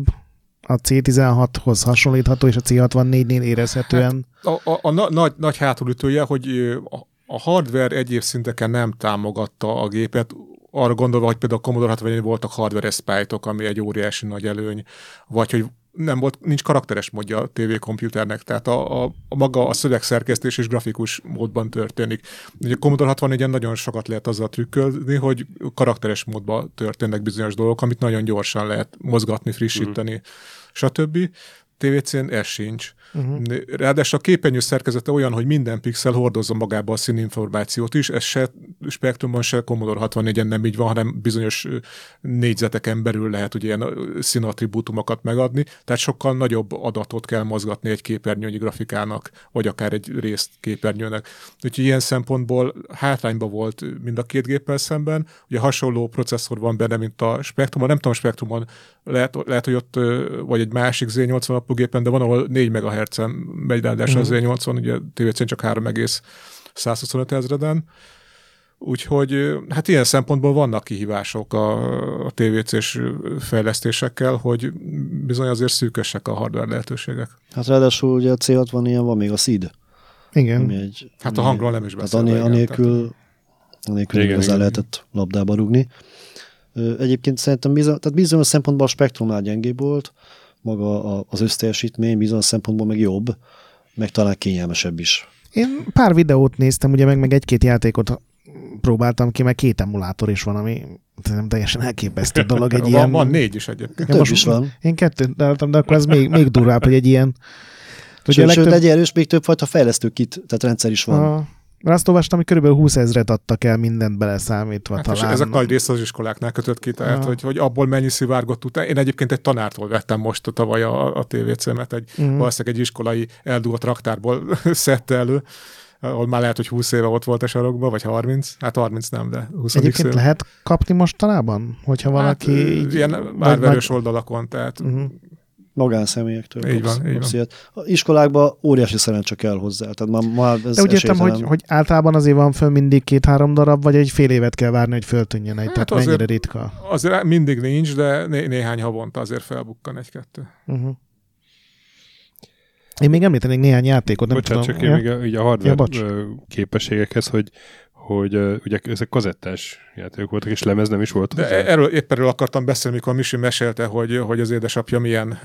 a C16-hoz hasonlítható, és a C64-nél érezhetően. Hát a, a, a, a nagy, nagy hátulütője, hogy a, a hardware egyéb szinteken nem támogatta a gépet, arra gondolva, hogy például a Commodore 64 voltak hardware spite ami egy óriási nagy előny, vagy hogy nem volt, nincs karakteres módja a TV komputernek, tehát a, a, a maga a szövegszerkesztés és grafikus módban történik. Ugye a Commodore 64-en nagyon sokat lehet azzal trükkölni, hogy karakteres módban történnek bizonyos dolgok, amit nagyon gyorsan lehet mozgatni, frissíteni, mm. stb. TVC-n ez sincs. Uh-huh. Ráadásul a képernyő szerkezete olyan, hogy minden pixel hordozza magába a színinformációt is, ez se spektrumban, se Commodore 64-en nem így van, hanem bizonyos négyzeteken belül lehet ugye ilyen színattribútumokat megadni, tehát sokkal nagyobb adatot kell mozgatni egy képernyőnyi grafikának, vagy akár egy részt képernyőnek. Úgyhogy ilyen szempontból hátrányba volt mind a két géppel szemben, ugye hasonló processzor van benne, mint a Spectrumon, nem tudom, a Spectrumon lehet, lehet, hogy ott vagy egy másik Z80 apugépen, de van, ahol 4 MHz-en megy ráadásul uh-huh. az Z80, ugye TVC-n csak 3,125 ezreden. Úgyhogy hát ilyen szempontból vannak kihívások a, a TVC-s fejlesztésekkel, hogy bizony azért szűkösek a hardware lehetőségek. Hát ráadásul ugye a C60 ilyen van még a SID. Igen. Ami egy, hát a hangról nem is beszélve. Hát anélkül, anélkül igen, igazán igen. lehetett labdába rugni. Egyébként szerintem bizony, tehát bizonyos szempontból a spektrumnál gyengébb volt, maga az összteljesítmény bizonyos szempontból meg jobb, meg talán kényelmesebb is. Én pár videót néztem, ugye meg, meg egy-két játékot próbáltam ki, meg két emulátor is van, ami nem teljesen elképesztő dolog. Egy van, ilyen... van négy is egyébként. Ja, most is van. Én kettőt de, de akkor ez még, még durvább, hogy egy ilyen... Sőt, legtöbb... sőt, egy erős, még több fajta fejlesztő kit, tehát rendszer is van. A, mert azt olvastam, hogy körülbelül 20 ezret adtak el mindent beleszámítva hát talán. És ezek nagy része az iskoláknál kötött ki, tehát hogy, hogy abból mennyi szivárgott után. Én egyébként egy tanártól vettem most a tavaly a, a TVC-met, egy, uh-huh. valószínűleg egy iskolai eldugott raktárból szedte elő ahol már lehet, hogy 20 éve ott volt a sarokban, vagy 30, hát 30 nem, de 20 Egyébként éve. lehet kapni mostanában, hogyha hát, valaki... Hát, így, ilyen árverős nagy... oldalakon, tehát uh-huh magánszemélyektől. Így van, így van. A iskolákban óriási szerencse kell hozzá. Tehát ma, ma ez De úgy értem, hogy, hogy általában azért van föl mindig két-három darab, vagy egy fél évet kell várni, hogy föltűnjön egy, hát tehát azért, mennyire ritka. Azért mindig nincs, de né- néhány havonta azért felbukkan egy-kettő. Uh-huh. Én még említenék néhány játékot, nem Bocsánat, tudom. csak én még a, így a hardware ja, képességekhez, hogy hogy uh, ugye ezek kazettás játékok voltak, és lemez nem is volt De hozzá. erről, épp erről akartam beszélni, mikor Misi mesélte, hogy, hogy az édesapja milyen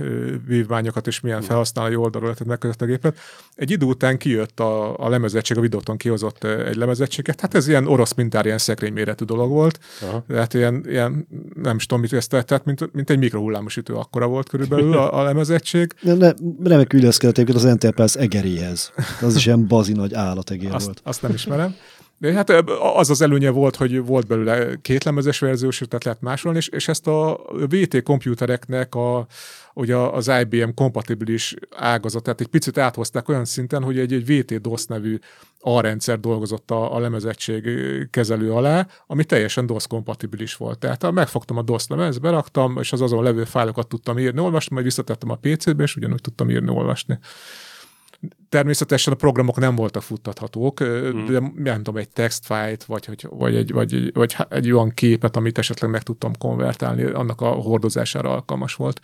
vívmányokat és milyen felhasználói oldalról lehetett megkötött a gépet. Egy idő után kijött a, a lemezettség, a videóton kihozott egy lemezettséget. Hát ez ilyen orosz mintár, ilyen szekrényméretű dolog volt. Aha. Tehát ilyen, ilyen, nem is tudom, mit ezt tehát mint, mint egy mikrohullámos ütő akkora volt körülbelül a, a lemezettség. Ne, ne, remek illeszkedett az Enterprise egeréhez. Az is ilyen bazi nagy állategér azt, volt. Azt nem ismerem. De hát az az előnye volt, hogy volt belőle két lemezes verziós, tehát lehet másolni, és, és ezt a VT komputereknek a, ugye az IBM kompatibilis ágazat, tehát egy picit áthozták olyan szinten, hogy egy, egy VT DOS nevű A-rendszer dolgozott a, a lemezettség kezelő alá, ami teljesen DOS kompatibilis volt. Tehát megfogtam a DOS lemez, beraktam, és az azon levő fájlokat tudtam írni, olvasni, majd visszatettem a PC-be, és ugyanúgy tudtam írni, olvasni. Természetesen a programok nem voltak futtathatók, mm. de nem tudom, egy textfájt, vagy, vagy, vagy, egy, vagy, vagy egy olyan képet, amit esetleg meg tudtam konvertálni, annak a hordozására alkalmas volt.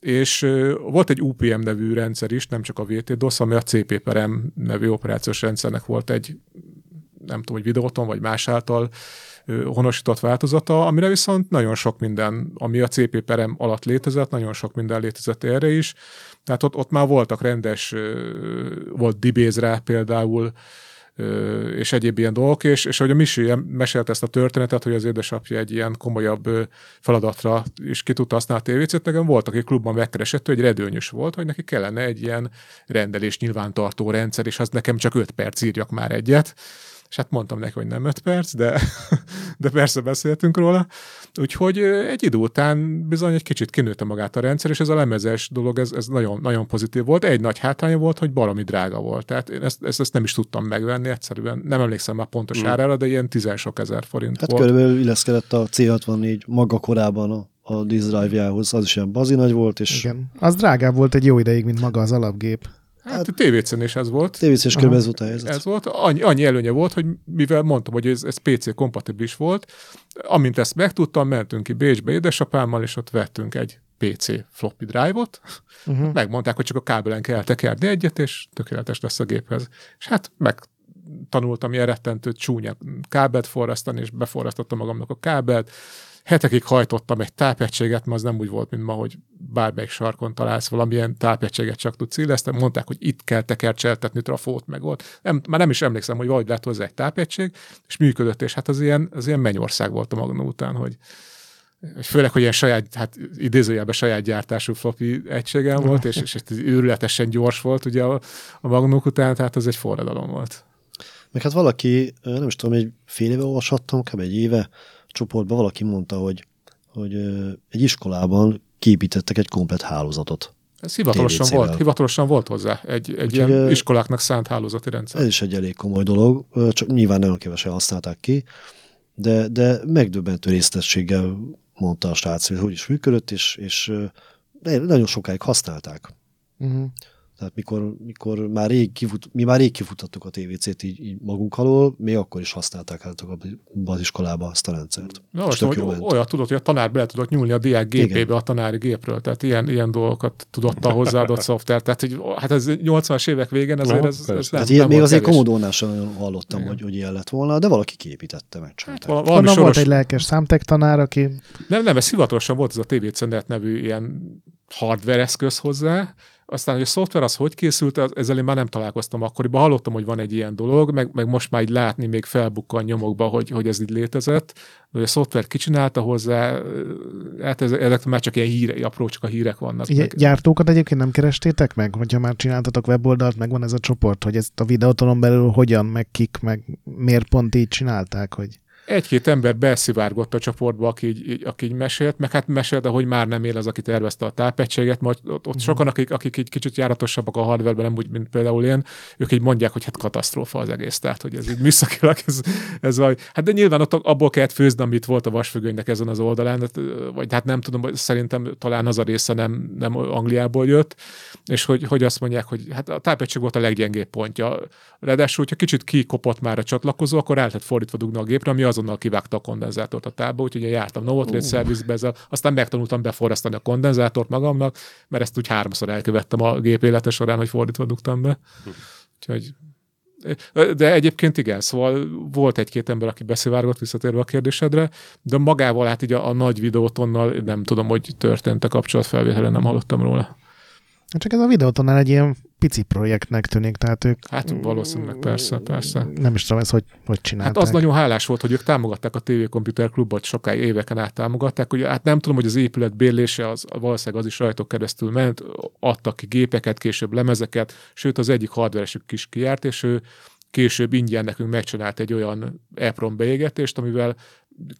És volt egy UPM nevű rendszer is, nem csak a VT-DOS, ami a CP-PRM nevű operációs rendszernek volt egy, nem tudom, hogy videóton, vagy más által honosított változata, amire viszont nagyon sok minden, ami a CP-perem alatt létezett, nagyon sok minden létezett erre is. Tehát ott, ott már voltak rendes, volt dibéz rá például, és egyéb ilyen dolgok, és, és ahogy a Misi mesélte ezt a történetet, hogy az édesapja egy ilyen komolyabb feladatra is ki tudta használni a tévécét, nekem voltak, aki klubban megkeresett, hogy redőnyös volt, hogy neki kellene egy ilyen rendelés nyilvántartó rendszer, és az nekem csak 5 perc írjak már egyet és hát mondtam neki, hogy nem 5 perc, de, de persze beszéltünk róla. Úgyhogy egy idő után bizony egy kicsit kinőtte magát a rendszer, és ez a lemezes dolog, ez, ez nagyon, nagyon pozitív volt. Egy nagy hátránya volt, hogy valami drága volt. Tehát én ezt, ezt, ezt nem is tudtam megvenni, egyszerűen nem emlékszem már pontos mm. árára, de ilyen tízen sok ezer forint hát volt. körülbelül illeszkedett a C64 maga korában a a disk drive-jához, az is ilyen bazi nagy volt, és... Igen. Az drágább volt egy jó ideig, mint maga az alapgép. Hát, hát TVC-n is ez volt. Körülbelül ez volt a helyzet. Ez volt. Annyi, annyi előnye volt, hogy mivel mondtam, hogy ez, ez PC kompatibilis volt, amint ezt megtudtam, mentünk ki Bécsbe édesapámmal, és ott vettünk egy PC floppy drive-ot, uh-huh. megmondták, hogy csak a kábelen kell tekerni egyet, és tökéletes lesz a géphez. És hát meg tanultam ilyen rettentő csúnya kábelt forrasztani, és beforrasztottam magamnak a kábelt, hetekig hajtottam egy tápegységet, mert az nem úgy volt, mint ma, hogy bármelyik sarkon találsz valamilyen tápegységet csak tudsz illeszteni. Mondták, hogy itt kell tekercseltetni trafót, meg ott. Nem, már nem is emlékszem, hogy valahogy lett hozzá egy tápegység, és működött, és hát az ilyen, az ilyen mennyország volt a Magnum után, hogy főleg, hogy ilyen saját, hát idézőjelben saját gyártású floppy egységem volt, és, és őrületesen gyors volt ugye a, a Magnum után, tehát az egy forradalom volt. Meg hát valaki, nem is tudom, egy fél éve olvashattam, kb. egy éve, csoportban valaki mondta, hogy, hogy egy iskolában képítettek egy komplet hálózatot. Ez hivatalosan volt, hivatalosan volt hozzá egy, egy ilyen ugye, iskoláknak szánt hálózati rendszer. Ez is egy elég komoly dolog, csak nyilván nagyon kevesen használták ki, de, de megdöbbentő résztességgel mondta a srác, hogy hogy is működött, és, és nagyon sokáig használták. Uh-huh. Tehát mikor, mikor már rég kifut, mi már rég kifutottuk a TVC-t így, így magunk alól, még akkor is használták hát az iskolába azt a rendszert. Na, most, hogy olyat tudod, hogy a tanár bele tudott nyúlni a diák gépébe Igen. a tanári gépről, tehát ilyen, ilyen dolgokat tudott a hozzáadott szoftver. Tehát, hogy, hát ez 80-as évek végén azért no, ez, ez nem, hát ilyen, nem Még azért sem nagyon hallottam, hogy, hogy ilyen lett volna, de valaki képítette meg. Hát, valami soros... volt egy lelkes számtek tanár, aki... Nem, nem, ez hivatalosan volt ez a TVC nevű ilyen hardware eszköz hozzá, aztán, hogy a szoftver az hogy készült, ezzel én már nem találkoztam akkoriban. Hallottam, hogy van egy ilyen dolog, meg, meg most már így látni még felbukkan nyomokba, hogy, hogy ez így létezett. De a szoftver kicsinálta hozzá, hát ez, ezek már csak ilyen híre, apró, csak a hírek vannak. Ugye, gyártókat egyébként nem kerestétek meg, hogyha már csináltatok weboldalt, meg van ez a csoport, hogy ezt a videótolon belül hogyan, meg kik, meg miért pont így csinálták, hogy egy-két ember beszivárgott a csoportba, aki így, így, aki így mesélt, meg hát mesélt, de hogy már nem él az, aki tervezte a tápegységet, majd ott, ott mm. sokan, akik, akik így kicsit járatosabbak a hardwareben, nem úgy, mint például én, ők így mondják, hogy hát katasztrófa az egész, tehát hogy ez így műszakilag, ez, ez vagy, hát de nyilván ott abból kellett főzni, amit volt a vasfüggönynek ezen az oldalán, vagy hát nem tudom, szerintem talán az a része nem, nem Angliából jött, és hogy, hogy azt mondják, hogy hát a tápegység volt a leggyengébb pontja. Ráadásul, hogyha kicsit kikopott már a csatlakozó, akkor el lehetett fordítva dugni a gépre, ami azonnal kivágta a kondenzátort a tába, úgyhogy én jártam Novotrade uh. service ezzel, aztán megtanultam beforrasztani a kondenzátort magamnak, mert ezt úgy háromszor elkövettem a gép élete során, hogy fordítva dugtam be. Hm. Úgyhogy De egyébként igen, szóval volt egy-két ember, aki beszivárgott visszatérve a kérdésedre, de magával hát így a, a nagy videótonnal nem tudom, hogy történt a kapcsolatfelvételen, nem hallottam róla. Csak ez a videótonnál egy ilyen pici projektnek tűnik, tehát ők... Hát valószínűleg, persze, persze. Nem is tudom ezt, hogy, hogy csinálták. Hát az nagyon hálás volt, hogy ők támogatták a TV Computer Klubot, sokáig éveken át támogatták, hogy hát nem tudom, hogy az épület bérlése az valószínűleg az is rajtok keresztül ment, adtak ki gépeket, később lemezeket, sőt az egyik hardveresük is kijárt, és ő később ingyen nekünk megcsinált egy olyan EPROM beégetést, amivel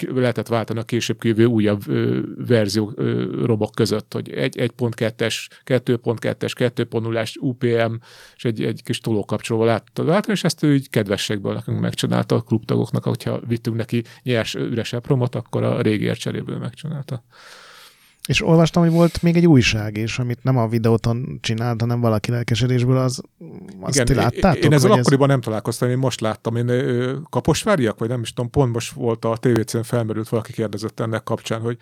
lehetett váltani a később kívül újabb ö, verzió ö, robok között, hogy egy 1.2-es, 2.2-es, 2.0-es UPM és egy, egy kis tolókapcsolóval lehetett váltani, és ezt ő így kedvességből nekünk megcsinálta a klubtagoknak, hogyha vittünk neki nyers üres EPROMot, akkor a régi cseréből megcsinálta. És olvastam, hogy volt még egy újság is, amit nem a videóton csinált, hanem valaki lelkesedésből, az, azt Igen, ti láttátok? Én ezzel akkoriban ez... nem találkoztam, én most láttam. Én Kaposváriak, vagy nem is tudom, pont most volt a TVC-n felmerült, valaki kérdezett ennek kapcsán, hogy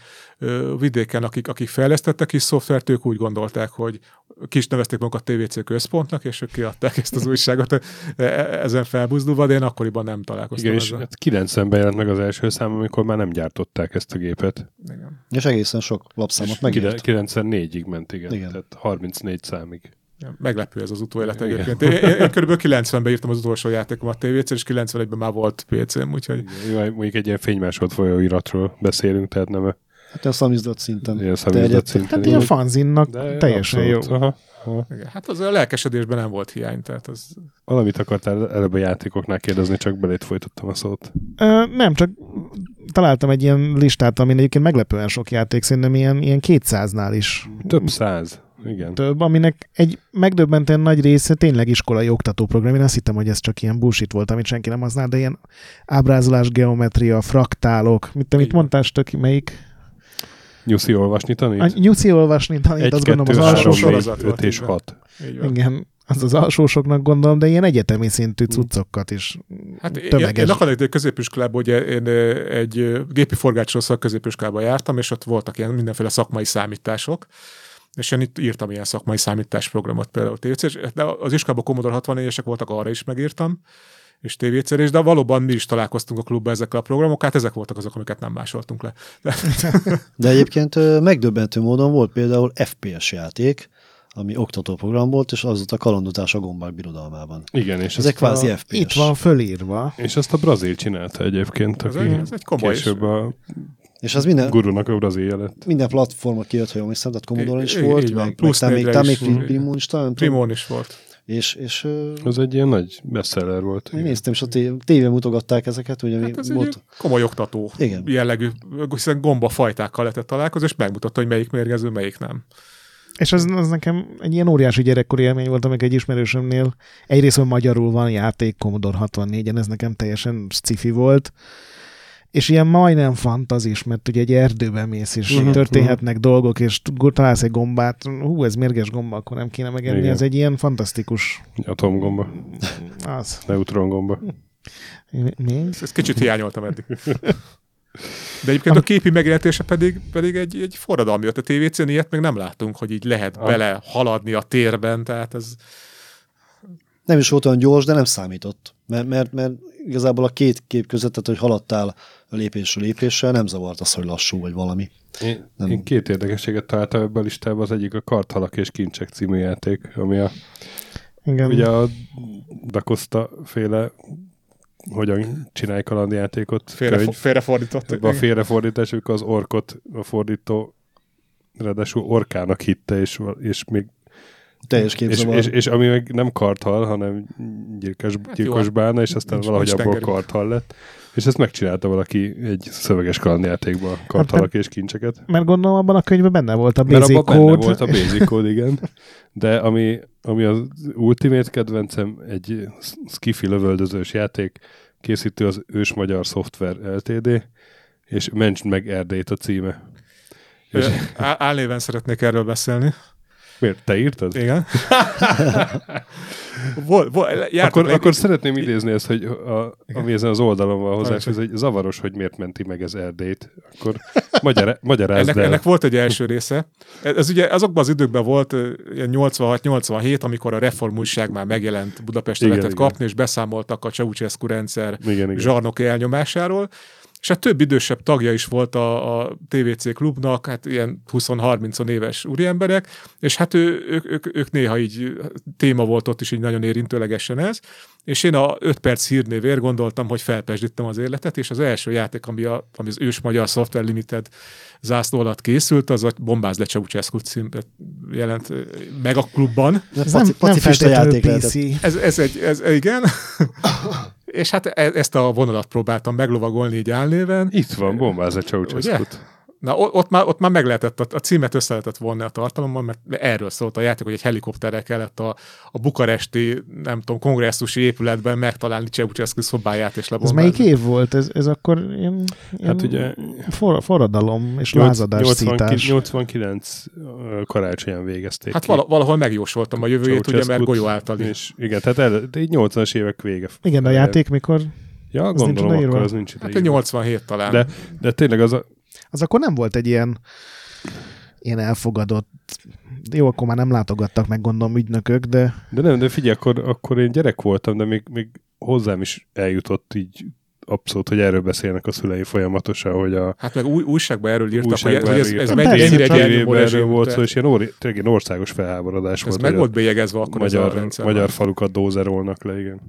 vidéken, akik, akik fejlesztettek is szoftvert, ők úgy gondolták, hogy kis nevezték magukat TVC központnak, és ők kiadták ezt az újságot e, e, ezen felbuzdulva, de én akkoriban nem találkoztam Igen, ezzel. és 90-ben jelent meg az első szám, amikor már nem gyártották ezt a gépet. Igen. És egészen sok lapszámot megírt. 94-ig ment, igen. igen. Tehát 34 számig. Meglepő ez az utóélet egyébként. Én, én, én kb. 90-ben írtam az utolsó játékomat tvc és 91-ben már volt PC-m, úgyhogy... Jó, mondjuk egy ilyen fénymásod folyóiratról beszélünk, tehát nem Hát a szamizdat szinten. Ilyen szamizdat szinten. Hát ilyen fanzinnak De teljesen abszolút. jó. Aha. Aha. Igen, hát az a lelkesedésben nem volt hiány, tehát az... Valamit akartál előbb a játékoknál kérdezni, csak belét folytattam a szót. Ö, nem, csak találtam egy ilyen listát, amin egyébként meglepően sok játék, szerintem ilyen, ilyen 200-nál is. Több száz. Igen. Több, aminek egy megdöbbentően nagy része tényleg iskolai oktatóprogram. Én azt hittem, hogy ez csak ilyen bullshit volt, amit senki nem használ, de ilyen ábrázolás, geometria, fraktálok. Mit, mit mondtál, tök, melyik? Nyuszi olvasni tanít? A nyuszi olvasni tanít, Egy, azt kettő, gondolom az alsó sorozat. 5 és 6. Igen, az az alsósoknak gondolom, de ilyen egyetemi szintű cuccokat is hát tömeges. Én, én egy középiskolában, hogy én egy gépi forgácsról szak középiskolában jártam, és ott voltak ilyen mindenféle szakmai számítások, és én itt írtam ilyen szakmai számításprogramot például TC, de az iskolában Commodore 64-esek voltak, arra is megírtam, és tévécerés, de valóban mi is találkoztunk a klubban ezekkel a programokkal, hát ezek voltak azok, amiket nem másoltunk le. De, de egyébként megdöbbentő módon volt például FPS játék, ami oktatóprogram volt, és az volt a kalandozás a gombák birodalmában. Igen, és ez egy kvázi a... FPS. Itt van fölírva. És ezt a brazil csinálta egyébként, ez aki egy, ez egy komoly később a és az minden... Gurunak a brazilja lett. Minden platformon kijött, ha jól hiszem, tehát Commodore is volt, meg, Plusz meg, még, még Primon is talán. Primon is volt. És, és, az egy ilyen nagy bestseller volt. Én néztem, és a tévé mutogatták ezeket. Ugye hát ez volt... egy komoly oktató Igen. jellegű, hiszen gomba fajtákkal lehetett találkozni, és megmutatta, hogy melyik mérgező, melyik nem. És az, az nekem egy ilyen óriási gyerekkori élmény volt, amik egy ismerősömnél egyrészt magyarul van játék Commodore 64-en, ez nekem teljesen sci volt, és ilyen majdnem fantazis, mert ugye egy erdőben mész, és uh-huh, történhetnek uh-huh. dolgok, és találsz egy gombát, hú, ez mérges gomba, akkor nem kéne megenni, Igen. ez egy ilyen fantasztikus... Atomgomba. Az. Neutrongomba. Mi? Ezt kicsit hiányoltam eddig. De egyébként a képi megjelenítése pedig, pedig egy, egy forradalmi A TVC-n ilyet még nem látunk, hogy így lehet ah. bele haladni a térben, tehát ez... Nem is volt olyan gyors, de nem számított. Mert, mert, mert igazából a két kép között, tehát hogy haladtál lépésről lépésre, nem zavart az, hogy lassú vagy valami. Én, nem. én két érdekességet találtam ebben a listában, az egyik a Karthalak és Kincsek című játék, ami a Igen. ugye a Dakosta féle hogyan csinálj kalandjátékot. Félre, félrefordított. A félrefordítás, amikor az orkot a fordító ráadásul orkának hitte, és, és még teljes képzavar. És, és, és, ami meg nem karthal, hanem gyilkos, hát gyilkos bána, és aztán nincs, valahogy nincs abból karthal lett. És ezt megcsinálta valaki egy szöveges kalandjátékban, karthalak hát, és kincseket. Mert gondolom abban a könyvben benne volt a basic Mert code. benne volt a basic code, igen. De ami, ami az ultimate kedvencem, egy skifi lövöldözős játék, készítő az ős magyar szoftver LTD, és Mentsd meg Erdélyt a címe. És... Álnéven szeretnék erről beszélni. Miért? Te írtad? Igen. vol, vol, akkor, akkor szeretném idézni ezt, hogy a, ami ezen az oldalon van hozzá, ez egy zavaros, hogy miért menti meg ez Erdélyt. Akkor magyar, magyarázd ennek, el. ennek volt egy első része. Ez, ez ugye azokban az időkben volt, ilyen 86-87, amikor a Reform újság már megjelent Budapestre lehetett kapni, és beszámoltak a Ceausescu rendszer igen, igen. zsarnok elnyomásáról és hát több idősebb tagja is volt a, a TVC klubnak, hát ilyen 20-30 éves úriemberek, és hát ő, ők, ők, ők néha így téma volt ott is így nagyon érintőlegesen ez, és én a 5 perc hírnévér gondoltam, hogy felpesdítem az életet, és az első játék, ami, a, ami az ős magyar Software Limited zászló alatt készült, az a Bombáz le Ceausescu címben jelent meg a klubban. Ez nem, nem játék PC. Ez, ez egy, ez, igen. és hát e- ezt a vonalat próbáltam meglovagolni így álnéven. Itt van, bombáz a ceausescu Na, ott már, ott már meg lehetett, a, címet össze lehetett vonni a tartalommal, mert erről szólt a játék, hogy egy helikopterrel kellett a, a bukaresti, nem tudom, kongresszusi épületben megtalálni Ceausescu szobáját és lebombázni. Ez melyik év volt? Ez, ez akkor ilyen, ilyen hát ugye, for, forradalom és 8, lázadás 89, 89 karácsonyan végezték Hát ki. valahol megjósoltam a jövőjét, ugye, mert golyó által és Igen, tehát el, de így 80-as évek vége. Igen, a játék mikor? Ja, az gondolom, akkor az nincs Hát 87 talán. De, de tényleg az a, az akkor nem volt egy ilyen, ilyen elfogadott, jó, akkor már nem látogattak meg gondolom ügynökök, de... De nem, de figyelj, akkor, akkor én gyerek voltam, de még, még hozzám is eljutott így abszolút, hogy erről beszélnek a szülei folyamatosan, hogy a... Hát meg új, újságban erről írtak, újságban hogy, ez, ez mennyire egy erről volt szó, és ilyen, óri, ilyen országos felháborodás ez volt. Ez meg volt bélyegezve akkor magyar, ez a rendszer. Magyar falukat dózerolnak le, igen.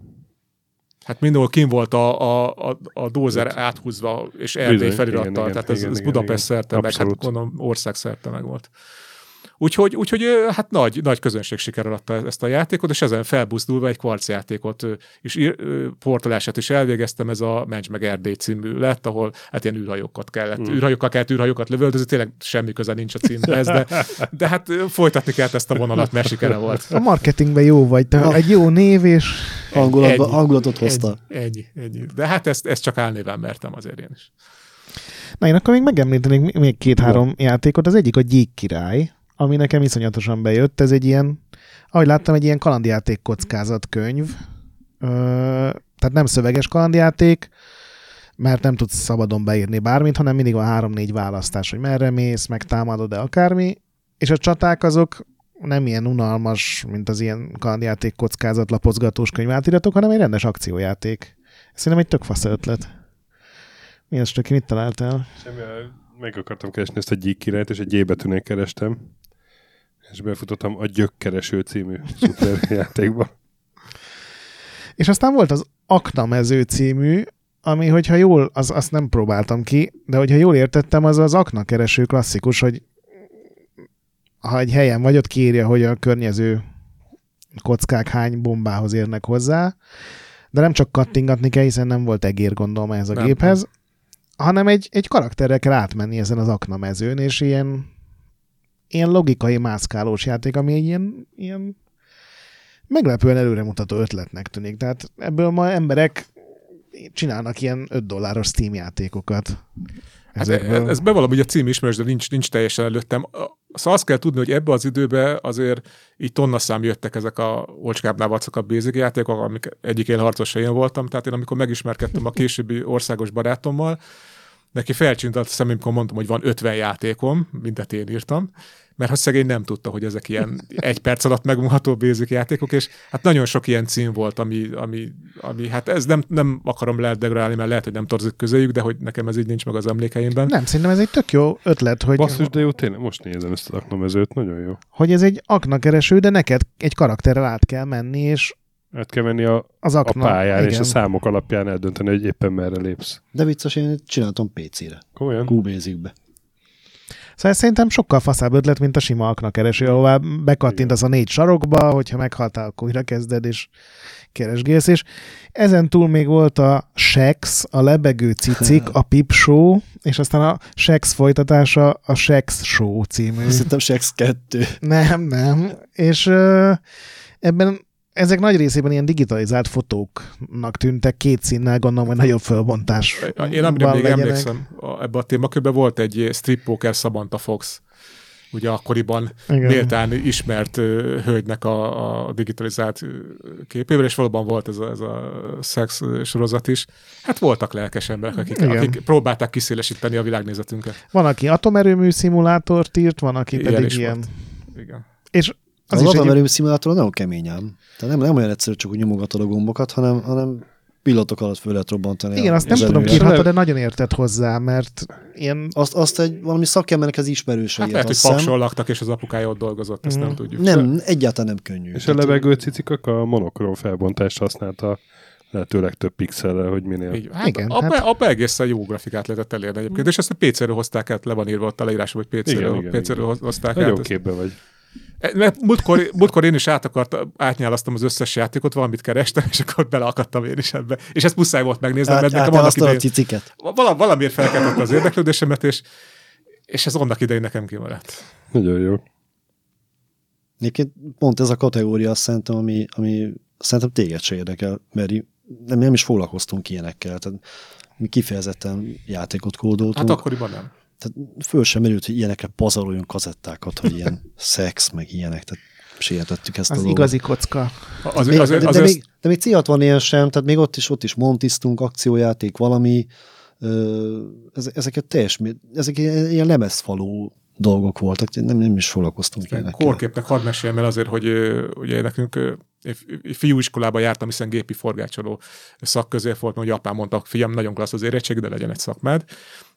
Hát mindenhol kim volt a, a, a, a dózer áthúzva, és Erdély felirattal, tehát ez, igen, ez Budapest szerte, meg hát gondolom ország szerte meg volt. Úgyhogy, úgyhogy hát nagy, nagy közönség siker adta ezt a játékot, és ezen felbuzdulva egy kvarc játékot is portolását is elvégeztem, ez a Mencs meg Erdély című lett, ahol hát ilyen űrhajókat kellett, mm. űrhajókkal kellett űrhajókat lövöldözni, tényleg semmi köze nincs a címhez, de, de hát folytatni kellett ezt a vonalat, mert sikere volt. A marketingben jó vagy, te egy jó név, és Hangulatba, hangulatot hozta. Ennyi, ennyi, ennyi. De hát ezt, ezt csak álnéven mertem azért én is. Na én akkor még megemlítenék még két-három játékot. Az egyik a Gyík király, ami nekem iszonyatosan bejött. Ez egy ilyen, ahogy láttam, egy ilyen kalandjáték kockázatkönyv. Ö, tehát nem szöveges kalandjáték, mert nem tudsz szabadon beírni bármit, hanem mindig van három-négy választás, hogy merre mész, meg támadod-e akármi, és a csaták azok nem ilyen unalmas, mint az ilyen kalandjáték kockázat lapozgatós könyvátiratok, hanem egy rendes akciójáték. Szerintem egy tök fasz ötlet. Mi az, Stöki, mit találtál? Semmi, meg akartam keresni ezt a gyík királyt, és egy J betűnél kerestem, és befutottam a Gyökkereső című szuperjátékba. És aztán volt az Akna mező című, ami, hogyha jól, az, azt nem próbáltam ki, de hogyha jól értettem, az az akna kereső klasszikus, hogy ha egy helyen vagy, ott kiírja, hogy a környező kockák hány bombához érnek hozzá, de nem csak kattingatni kell, hiszen nem volt egér gondolom ez a nem, géphez, nem. hanem egy, egy karakterrel kell átmenni ezen az aknamezőn, és ilyen, ilyen logikai mászkálós játék, ami egy ilyen, ilyen meglepően előremutató ötletnek tűnik. Tehát ebből ma emberek csinálnak ilyen 5 dolláros Steam játékokat. Hát ez bevallom, hogy a cím ismerős, de nincs, nincs teljesen előttem. Szóval azt kell tudni, hogy ebbe az időbe azért így tonnaszám jöttek ezek a olcskábbnál a basic játékok, amik egyik élharcosa én voltam, tehát én amikor megismerkedtem a későbbi országos barátommal, neki felcsint a szemem, amikor mondtam, hogy van 50 játékom, mindet én írtam, mert ha szegény nem tudta, hogy ezek ilyen egy perc alatt megmondható basic játékok, és hát nagyon sok ilyen cím volt, ami, ami, ami hát ez nem, nem akarom degradálni, mert lehet, hogy nem tartozik közéjük, de hogy nekem ez így nincs meg az emlékeimben. Nem, szerintem ez egy tök jó ötlet, hogy... Basszus, de jó, tényleg most nézem ezt az aknamezőt, nagyon jó. Hogy ez egy aknakereső, de neked egy karakterrel át kell menni, és át kell menni a, az akna, a pályán, igen. és a számok alapján eldönteni, hogy éppen merre lépsz. De vicces, én csináltam PC-re. Komolyan? Cubasic-be. Szóval ez szerintem sokkal faszább ötlet, mint a sima aknakereső, ahová bekattintasz a négy sarokba, hogyha meghaltál, akkor újra kezded, és keresgélsz, és ezen túl még volt a Shex, a lebegő cicik, a Pip Show, és aztán a Shex folytatása a Shex Show című. Szerintem Shex 2. Nem, nem. És ebben ezek nagy részében ilyen digitalizált fotóknak tűntek, két színnel, gondolom, hogy nagyobb fölbontás. Én amire még legyenek. emlékszem, ebben a témakörben volt egy strip poker Samantha Fox. ugye akkoriban Igen. méltán ismert hölgynek a, a digitalizált képével, és valóban volt ez a, ez a szex sorozat is. Hát voltak lelkes emberek, akik, akik próbálták kiszélesíteni a világnézetünket. Van, aki atomerőmű szimulátort írt, van, aki ilyen pedig ilyen. Volt. Igen. És az, az atomerőmű egy... szimulátor nagyon kemény ám. Tehát nem, nem olyan egyszerű, csak úgy nyomogatod a gombokat, hanem, hanem pillanatok alatt föl lehet robbantani. Igen, azt nem tudom ki, de nagyon értett hozzá, mert ilyen... Azt, azt egy valami szakembernek az ismerőse Hát lehet, hogy paksol laktak, és az apukája ott dolgozott, ezt mm. nem tudjuk. Nem, egyáltalán nem könnyű. És a levegő cicikak a monokrom felbontást használta lehetőleg több pixellel, hogy minél. Így, hát Igen, apa, hát... apa egészen jó grafikát lehetett elérni egyébként, és ezt a PC-ről hozták át, le van írva ott a leírásban, hogy PC-ről, PC-ről hozták Nagyon át. képben vagy. Mert múltkor, múltkor én is át akart, átnyálasztam az összes játékot, valamit kerestem, és akkor beleakadtam én is ebbe. És ezt muszáj volt megnézni, mert nekem annak idején... a ciciket. Val- valamiért felkeltett az érdeklődésemet, és, és ez annak idején nekem kimaradt. Nagyon jó. Egyébként pont ez a kategória azt szerintem, ami, ami szerintem téged se érdekel, mert nem, nem is foglalkoztunk ilyenekkel. Tehát mi kifejezetten játékot kódoltunk. Hát akkoriban nem tehát föl sem merült, hogy ilyenekre pazaroljunk kazettákat, hogy ilyen szex, meg ilyenek, tehát sértettük ezt az a dolgot. igazi kocka. Az, még, az, az, de, de, az még, de még C60 sem, tehát még ott is, ott is montiztunk, akciójáték, valami, ö, ezeket teljes, ezek ilyen lemezfalú dolgok voltak, nem, nem is foglalkoztunk ilyenekkel. Korképnek hadd meséljem el azért, hogy ugye nekünk fiúiskolában jártam, hiszen gépi forgácsoló szak közé volt, hogy apám mondta, fiam, nagyon klassz az érettség, de legyen egy szakmád.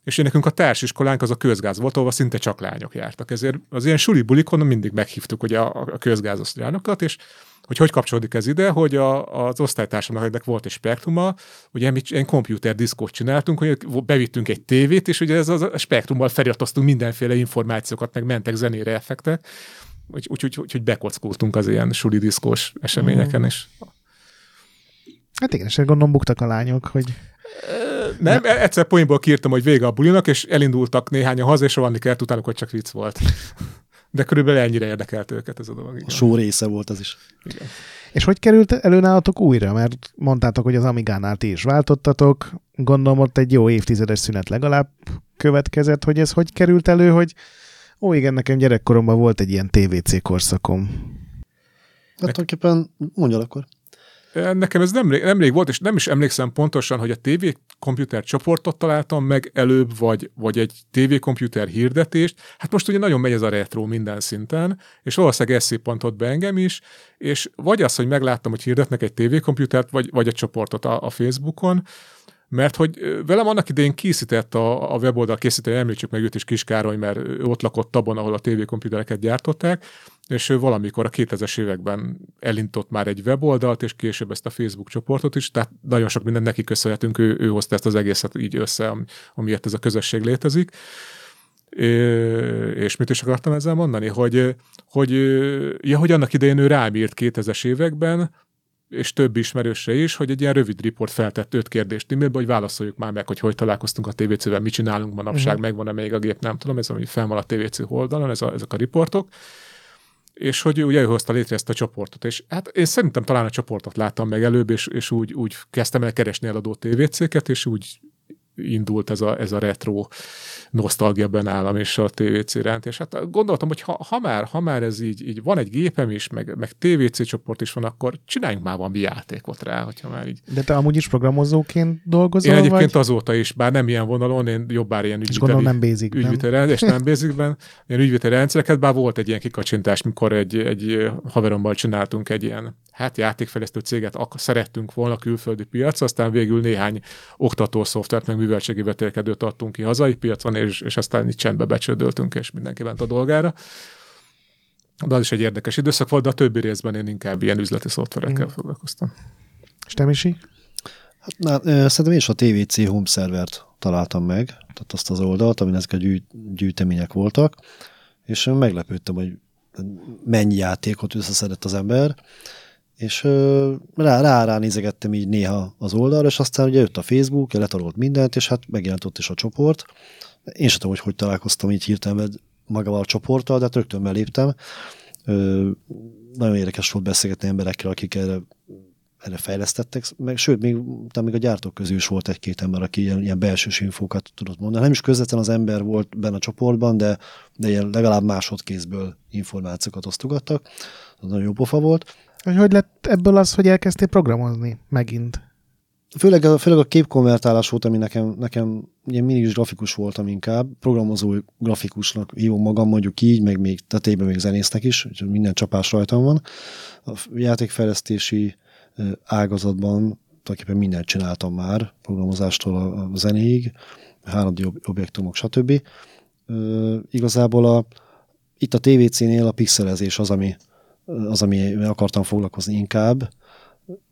És nekünk a társiskolánk az a közgáz volt, ahol szinte csak lányok jártak. Ezért az ilyen suli bulikon mindig meghívtuk ugye a, a közgázosztrályokat, és hogy hogy kapcsolódik ez ide, hogy a, az osztálytársamnak ennek volt egy spektruma, ugye mi egy komputer diszkot csináltunk, hogy bevittünk egy tévét, és ugye ez a spektrummal feliratoztunk mindenféle információkat, meg mentek zenére effektek, úgyhogy úgy, úgy, úgy bekockultunk az ilyen suli diszkós eseményeken is. Hát igen, és gondolom buktak a lányok, hogy... Nem, ne. egyszer poénból kiírtam, hogy vége a bulinak, és elindultak néhányan haza, és rohanni kellett utánuk, hogy csak vicc volt. De körülbelül ennyire érdekelt őket ez a dolog. Igen. A show része volt az is. Igen. És hogy került elő nálatok újra? Mert mondtátok, hogy az Amigánál ti is váltottatok. Gondolom ott egy jó évtizedes szünet legalább következett, hogy ez hogy került elő, hogy ó igen, nekem gyerekkoromban volt egy ilyen TVC korszakom. Hát tulajdonképpen mondjad akkor. Nekem ez nemrég, nemrég volt, és nem is emlékszem pontosan, hogy a TV komputer csoportot találtam meg előbb, vagy, vagy egy TV komputer hirdetést. Hát most ugye nagyon megy ez a retro minden szinten, és valószínűleg ez szippantott be engem is, és vagy az, hogy megláttam, hogy hirdetnek egy TV komputert, vagy, vagy egy csoportot a, a Facebookon, mert hogy velem annak idején készített a, a weboldal készítő, említsük meg őt is Kiskároly, mert ott lakott abban, ahol a tévékomputereket gyártották, és ő valamikor a 2000-es években elintott már egy weboldalt, és később ezt a Facebook csoportot is, tehát nagyon sok mindent neki köszönhetünk, ő, ő hozta ezt az egészet így össze, amiért ez a közösség létezik. És mit is akartam ezzel mondani? Hogy, hogy, ja, hogy annak idején ő rám írt 2000-es években, és több ismerőse is, hogy egy ilyen rövid riport feltett öt kérdést e-mailbe, hogy válaszoljuk már meg, hogy hogy találkoztunk a TVC-vel, mit csinálunk manapság, uh-huh. megvan-e még a gép, nem tudom, ez ami fel van a TVC oldalon, ez a, ezek a riportok és hogy ugye ő hozta létre ezt a csoportot. És hát én szerintem talán a csoportot láttam meg előbb, és, és úgy, úgy kezdtem el keresni eladó TVC-ket, és úgy indult ez a, ez a retro nosztalgia bennálam és a TVC iránt, és hát gondoltam, hogy ha, ha, már, ha már ez így, így van egy gépem is, meg, meg TVC csoport is van, akkor csináljunk már valami játékot rá, hogyha már így. De te amúgy is programozóként dolgozol? Én egyébként vagy? azóta is, bár nem ilyen vonalon, én jobbár ilyen ügyviteli, nem basic, ügyviteli, nem? és nem basicben, ilyen ügyviteli rendszereket, bár volt egy ilyen kikacsintás, mikor egy, egy haverommal csináltunk egy ilyen hát játékfejlesztő céget ak- szerettünk volna külföldi piac, aztán végül néhány oktató szoftvert, meg műveltségi vetélkedőt adtunk ki hazai piacon, és, és aztán itt csendbe becsődöltünk, és mindenki ment a dolgára. De az is egy érdekes időszak volt, de a többi részben én inkább ilyen üzleti szoftverekkel mm. foglalkoztam. És te, Misi? Hát, na, szerintem én is a TVC home servert találtam meg, tehát azt az oldalt, amin ezek a gyűjt, gyűjtemények voltak, és meglepődtem, hogy mennyi játékot összeszedett az ember, és rá, rá, rá nézegettem így néha az oldalra, és aztán ugye jött a Facebook, letarolt mindent, és hát megjelent ott is a csoport. Én sem tudom, hogy hogy találkoztam így hirtelen magával a csoporttal, de hát rögtön beléptem. Nagyon érdekes volt beszélgetni emberekkel, akik erre erre fejlesztettek, meg, sőt, még, még a gyártók közül is volt egy-két ember, aki ilyen, ilyen belsős infókat tudott mondani. Nem is közvetlen az ember volt benne a csoportban, de, de ilyen legalább másodkézből információkat osztogattak. Az nagyon jó pofa volt. Hogy hogy lett ebből az, hogy elkezdtél programozni megint? Főleg, a, főleg a képkonvertálás volt, ami nekem, nekem ugye mindig is grafikus voltam inkább, programozó grafikusnak hívom magam mondjuk így, meg még tetében még zenésznek is, úgyhogy minden csapás rajtam van. A játékfejlesztési ágazatban tulajdonképpen mindent csináltam már, programozástól a, zenéig, 3D objektumok, stb. Igazából a, itt a TVC-nél a pixelezés az, ami, az, ami akartam foglalkozni inkább,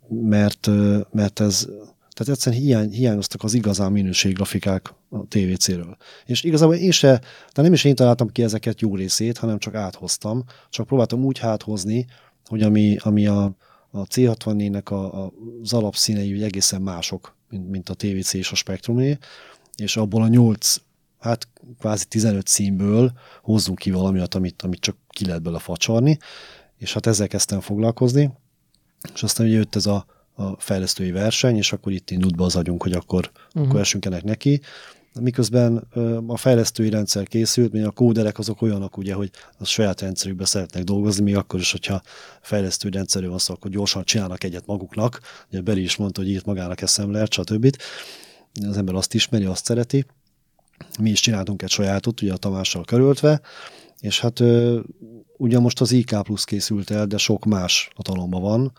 mert, mert ez, tehát egyszerűen hiány, hiányoztak az igazán minőséggrafikák a TVC-ről. És igazából én se, tehát nem is én találtam ki ezeket jó részét, hanem csak áthoztam, csak próbáltam úgy háthozni, hogy ami, ami a, a C64-nek a, a, az alapszínei ugye egészen mások, mint, mint a TVC és a Spectrumé, és abból a 8, hát kvázi 15 színből hozzunk ki valamiat, amit, amit csak ki lehet bele facsarni, és hát ezzel kezdtem foglalkozni, és aztán ugye jött ez a, a fejlesztői verseny, és akkor itt indult be az agyunk, hogy akkor, uh-huh. akkor essünk ennek neki. Miközben a fejlesztői rendszer készült, mert a kóderek azok olyanok, ugye, hogy a saját rendszerükbe szeretnek dolgozni, még akkor is, hogyha fejlesztői rendszerű van szó, akkor gyorsan csinálnak egyet maguknak. Ugye Beri is mondta, hogy írt magának eszemlert, stb. Az ember azt ismeri, azt szereti. Mi is csináltunk egy sajátot, ugye a Tamással körültve, és hát Ugye most az IK plusz készült el, de sok más hatalomban van,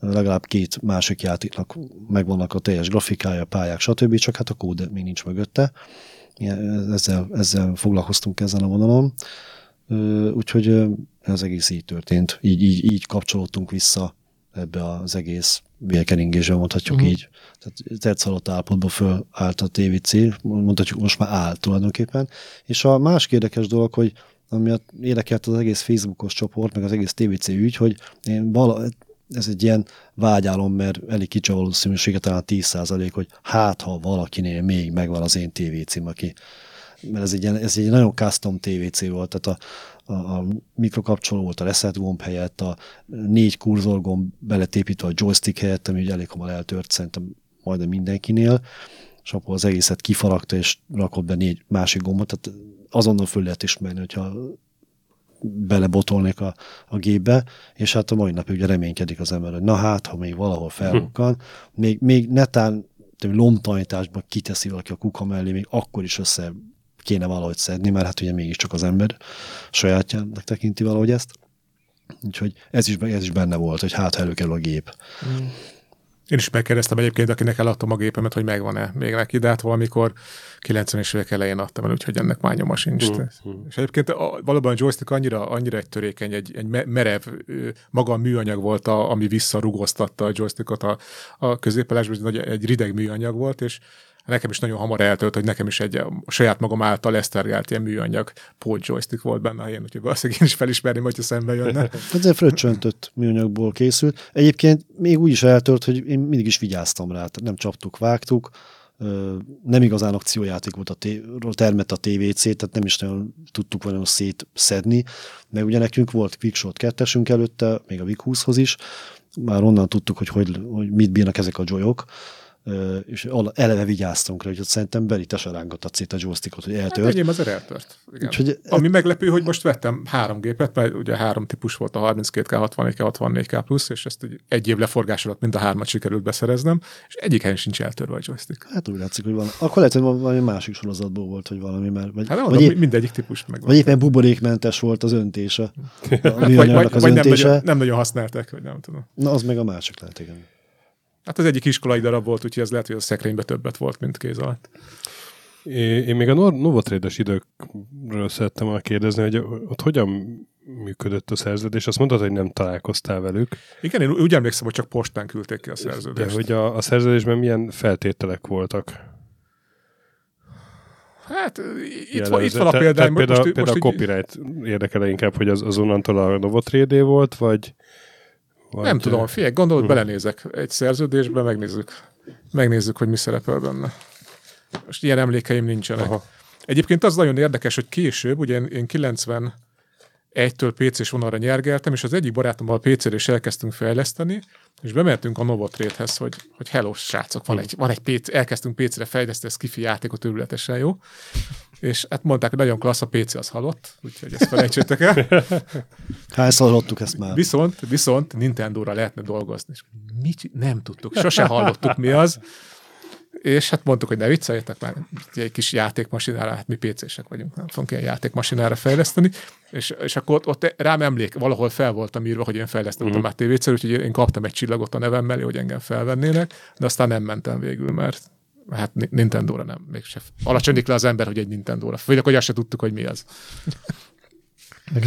legalább két másik játéknak megvannak a teljes grafikája, pályák, stb., csak hát a kód még nincs mögötte. Ezzel, ezzel foglalkoztunk ezen a vonalon. Úgyhogy ez egész így történt. Így, így, így kapcsolódtunk vissza ebbe az egész vélkeringésbe, mondhatjuk uh-huh. így. Tehát tetszalott állapotba fölállt a TVC, mondhatjuk most már áll tulajdonképpen. És a másik érdekes dolog, hogy ami érdekelt az egész Facebookos csoport, meg az egész TVC ügy, hogy én vala, ez egy ilyen vágyálom, mert elég kicsi a valószínűsége, talán 10 hogy hát, ha valakinél még megvan az én TVC-m, aki mert ez egy, ilyen, ez egy nagyon custom TVC volt, tehát a, a, a mikrokapcsoló volt a reset gomb helyett, a négy kurzorgomb beletépítve a joystick helyett, ami ugye elég hamar eltört szerintem majdnem mindenkinél, és akkor az egészet kifaragta, és rakott be négy másik gombot, tehát azonnal föl lehet ismerni, hogyha belebotolnék a, a gépbe, és hát a mai napig ugye reménykedik az ember, hogy na hát, ha még valahol felbukkan, hm. még, még netán lomtanításban kiteszi valaki a kuka mellé, még akkor is össze kéne valahogy szedni, mert hát ugye mégiscsak az ember sajátjának tekinti valahogy ezt. Úgyhogy ez is, ez is benne volt, hogy hát előkerül a gép. Mm. Én is megkérdeztem egyébként, akinek eladtam a gépemet, hogy megvan-e még neki, de hát valamikor 90-es évek elején adtam el, úgyhogy ennek már nyoma sincs. Mm, mm. És egyébként a, valóban a joystick annyira, annyira egy törékeny, egy, egy merev, maga a műanyag volt, a, ami visszarugoztatta a joystickot a, a középelásban, egy rideg műanyag volt, és nekem is nagyon hamar eltölt, hogy nekem is egy a saját magam által esztergált ilyen műanyag pót joystick volt benne én, úgyhogy valószínűleg én is felismerném, hogyha szembe jönne. Egy fröccsöntött műanyagból készült. Egyébként még úgy is eltölt, hogy én mindig is vigyáztam rá, nem csaptuk, vágtuk, nem igazán akciójáték volt a té- termet a TVC, tehát nem is nagyon tudtuk volna szétszedni, mert ugye nekünk volt Quickshot 2 előtte, még a VIC 20-hoz is, már onnan tudtuk, hogy, hogy, hogy mit bírnak ezek a joyok, és eleve vigyáztunk rá, hogy szerintem Beri te se rángatott szét a joystickot, hogy eltört. Hát enyém azért eltört. Igen. Úgyhogy Ami e... meglepő, hogy most vettem három gépet, mert ugye három típus volt a 32K, 64K, 64K plusz, és ezt egy év leforgás alatt mind a hármat sikerült beszereznem, és egyik helyen sincs eltörve a joystick. Hát úgy látszik, hogy van. Akkor lehet, hogy valami másik sorozatból volt, hogy valami, mert vagy, hát vagy épp, mindegyik típus meg. Vagy éppen buborékmentes volt az öntése. A vagy, vagy, az vagy öntése. Nem, nagyon, nem nagyon használták, vagy nem tudom. Na, az meg a másik lehet, igen. Hát az egyik iskolai darab volt, úgyhogy ez lehet, hogy a szekrénybe többet volt, mint kéz alatt. Én még a Novotrade-es időkről szerettem volna kérdezni, hogy ott hogyan működött a szerződés. Azt mondtad, hogy nem találkoztál velük. Igen, én úgy emlékszem, hogy csak postán küldték ki a szerződést. De hogy a, a szerződésben milyen feltételek voltak? Hát itt, van, itt van a példány. Például, most, például most a copyright így... érdekel inkább, hogy az, azonnantól a Novotrade volt, vagy vagy nem tudom, figyelj, gondolod, uh-huh. belenézek egy szerződésbe, megnézzük, megnézzük, hogy mi szerepel benne. Most ilyen emlékeim nincsenek. Aha. Egyébként az nagyon érdekes, hogy később, ugye én, én 90 egytől PC-s vonalra nyergeltem, és az egyik barátommal PC-re is elkezdtünk fejleszteni, és bementünk a Novotrade-hez, hogy, hogy hello, srácok, van egy, van egy PC, elkezdtünk PC-re fejleszteni, ez kifi játékot őrületesen jó. És hát mondták, hogy nagyon klassz, a PC az halott, úgyhogy ezt felejtsétek el. Hányszor hallottuk ezt már? Viszont, viszont Nintendo-ra lehetne dolgozni. És mit? Nem tudtuk, sose hallottuk mi az. És hát mondtuk, hogy ne vicceljetek már, egy kis játékmasinára, hát mi PC-sek vagyunk, nem fogunk ilyen játékmasinára fejleszteni, és, és akkor ott, ott rám emlék, valahol fel voltam írva, hogy én fejlesztettem uh-huh. már tévétszer, úgyhogy én kaptam egy csillagot a nevem mellé, hogy engem felvennének, de aztán nem mentem végül, mert hát Nintendo-ra nem, mégse. Alacsondik le az ember, hogy egy Nintendo-ra. Főleg, hogy azt se tudtuk, hogy mi az.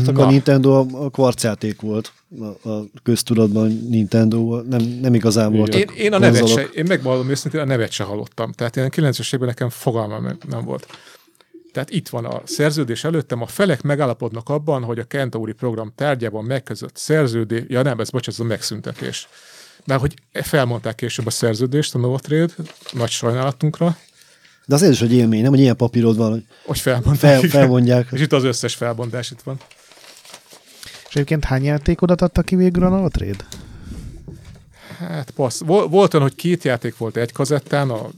Csak a Nintendo a kvarcjáték volt a, a köztudatban Nintendo, nem, nem igazán volt. Én, én a nevet se, én megvallom őszintén, a nevet se hallottam. Tehát én a 90-es évben nekem fogalmam nem volt. Tehát itt van a szerződés előttem, a felek megállapodnak abban, hogy a Kentauri program tárgyában megkötött szerződés, ja nem, ez bocsánat, ez a megszüntetés. Mert hogy felmondták később a szerződést a Novotrade, nagy sajnálatunkra, de azért is, hogy élmény, nem, hogy ilyen papírod van, hogy, hogy felmondják. Fel, felmondják. És itt az összes felbondás itt van. És egyébként hány játékodat adta ki végül a Novotrade? Hát passz. Volt olyan, hogy két játék volt egy kazettán, a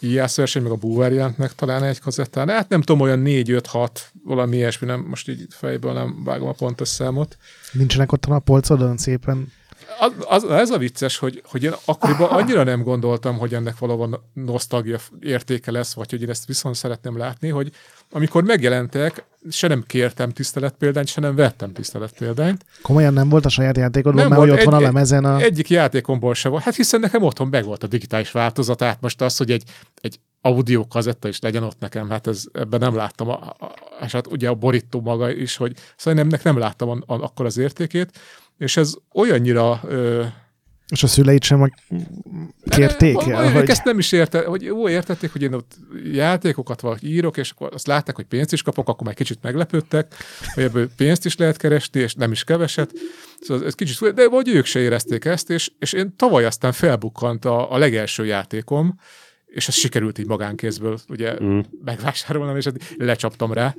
IAS verseny, meg a Búvár jelent meg talán egy kazettán. Hát nem tudom, olyan 4-5-6, valami ilyesmi, nem, most így fejből nem vágom a pontos számot. Nincsenek ott a polcodon szépen az, az, ez a vicces, hogy, hogy én akkoriban annyira nem gondoltam, hogy ennek valóban nosztalgia értéke lesz, vagy hogy én ezt viszont szeretném látni, hogy amikor megjelentek, se nem kértem tiszteletpéldányt, se nem vettem tiszteletpéldányt. Komolyan nem volt a saját játékodban, mert hogy ott van a lemezen a... Egyik játékomból se volt. Hát hiszen nekem otthon meg volt a digitális változat, hát most az, hogy egy, egy audio kazetta is legyen ott nekem, hát ez, ebben nem láttam, a, a, és hát ugye a borító maga is, hogy szóval nem, nem láttam a, a, akkor az értékét, és ez olyannyira... Ö, és a szüleid sem kérték el? Hogy... Ezt nem is érte, hogy jó, értették, hogy én ott játékokat valaki írok, és akkor azt látták, hogy pénzt is kapok, akkor már kicsit meglepődtek, hogy ebből pénzt is lehet keresni, és nem is keveset. Szóval ez kicsit, de vagy ők se érezték ezt, és, és én tavaly aztán felbukkant a, a legelső játékom, és ez sikerült így magánkézből ugye mm. megvásárolnom, és lecsaptam rá,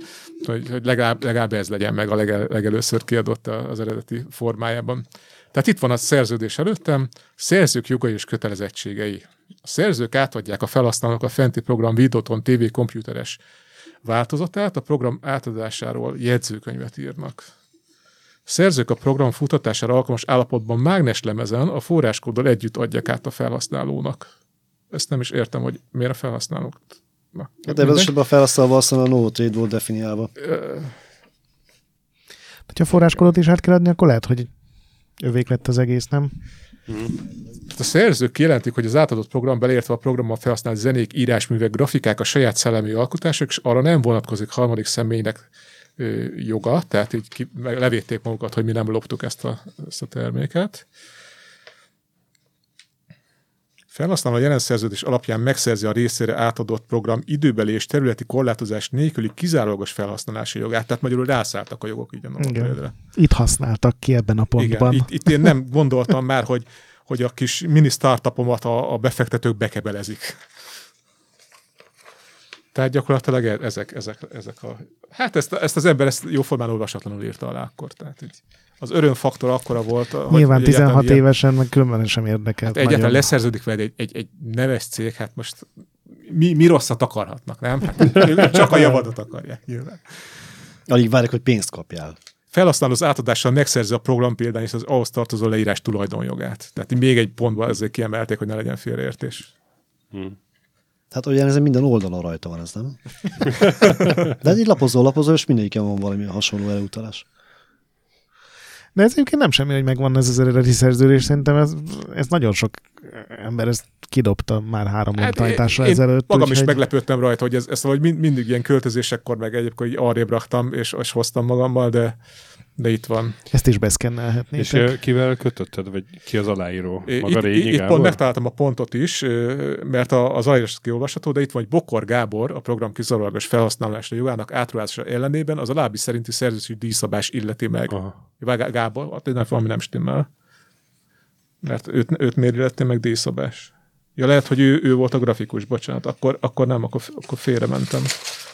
hogy, hogy legalább, legalább ez legyen meg a legel, legelőször kiadott az eredeti formájában. Tehát itt van a szerződés előttem, szerzők jogai és kötelezettségei. A szerzők átadják a felhasználók a fenti program Videoton TV komputeres változatát, a program átadásáról jegyzőkönyvet írnak. A szerzők a program futatására alkalmas állapotban mágnes lemezen a forráskóddal együtt adják át a felhasználónak ezt nem is értem, hogy miért a felhasználók. Na, hát de esetben a felhasználó aztán a no trade volt definiálva. Ha forráskodot is át kell adni, akkor lehet, hogy övék lett az egész, nem? Hmm. A szerzők kijelentik, hogy az átadott program beleértve a programmal felhasznált zenék, írásművek, grafikák a saját szellemi alkotások, és arra nem vonatkozik harmadik személynek ö, joga, tehát így ki, levédték magukat, hogy mi nem loptuk ezt a, ezt a terméket. Felhasználó a jelen szerződés alapján megszerzi a részére átadott program időbeli és területi korlátozás nélküli kizárólagos felhasználási jogát, tehát magyarul rászálltak a jogok így a Itt használtak ki ebben a pontban. Igen, itt, itt én nem gondoltam már, hogy, hogy a kis mini startupomat a, a befektetők bekebelezik. Tehát gyakorlatilag e- ezek, ezek, ezek a... Hát ezt, ezt az ember ezt jóformán olvasatlanul írta alá akkor. Tehát így az örömfaktor akkora volt. Nyilván 16 ilyen, évesen, meg különben sem érdekelt. Hát egyáltalán leszerződik veled egy, egy, egy neves cég, hát most mi, mi rosszat akarhatnak, nem? Hát, csak a javadot akarják nyilván. Alig várják, hogy pénzt kapjál. Felhasználó az átadással megszerzi a program példány és az ahhoz tartozó leírás tulajdonjogát. Tehát még egy pontban ezért kiemelték, hogy ne legyen félreértés. Hmm. Hát ugye ez minden oldalon rajta van, ez nem? De egy lapozó, lapozó, és mindegyiken van valami hasonló előutalás. De ez egyébként nem semmi, hogy megvan ez az eredeti szerződés, szerintem ez, ez nagyon sok ember ezt kidobta már három hát tanításra én, ezelőtt. Magam úgy, is hogy... meglepődtem rajta, hogy ez, ezt valahogy mind, mindig ilyen költözésekkor meg egyébként hogy arrébb raktam, és, és hoztam magammal, de de itt van. Ezt is beszkennelhetnék. És kivel kötötted, vagy ki az aláíró? Maga itt, itt pont megtaláltam a pontot is, mert az aláírás kiolvasható, de itt van, hogy Bokor Gábor, a program kizárólagos felhasználásra jogának átruházása ellenében az alábbi szerinti szerződési díjszabás illeti meg. Aha. Gábor, hát valami nem stimmel. Mert őt, őt miért illeti meg díjszabás? Ja, lehet, hogy ő, ő volt a grafikus, bocsánat. Akkor, akkor nem, akkor, akkor félrementem.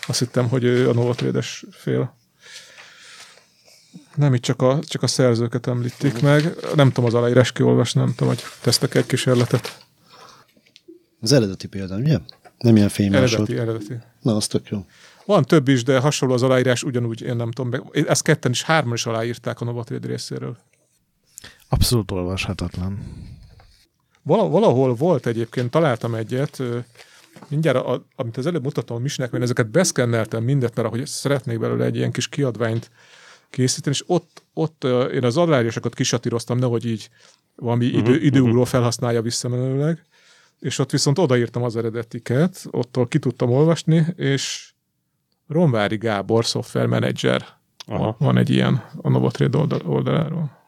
Azt hittem, hogy ő a Novotrade-es fél. Nem, itt csak a, csak a szerzőket említik meg. Nem tudom az aláírás kiolvasni, nem tudom, hogy tesztek egy kísérletet. Az eredeti például, ugye? Nem ilyen fénymásolt. Eredeti, eredeti. Na, az tök jó. Van több is, de hasonló az aláírás, ugyanúgy én nem tudom. meg- Ezt ketten is, hárman is aláírták a Novatrade részéről. Abszolút olvashatatlan. Vala- Valahol volt egyébként, találtam egyet, mindjárt, a, amit az előbb mutatom a Misnek, mert ezeket beszkenneltem mindet, mert ahogy szeretnék belőle egy ilyen kis kiadványt készíteni, és ott, ott én az aláírásokat kisatíroztam, nehogy így valami idő, Mhm, időugró felhasználja visszamenőleg, és ott viszont odaírtam az eredetiket, ottól ki tudtam olvasni, és Romvári Gábor, szoftvermenedzser, Aha. van egy ilyen a Novotrade oldal, oldaláról.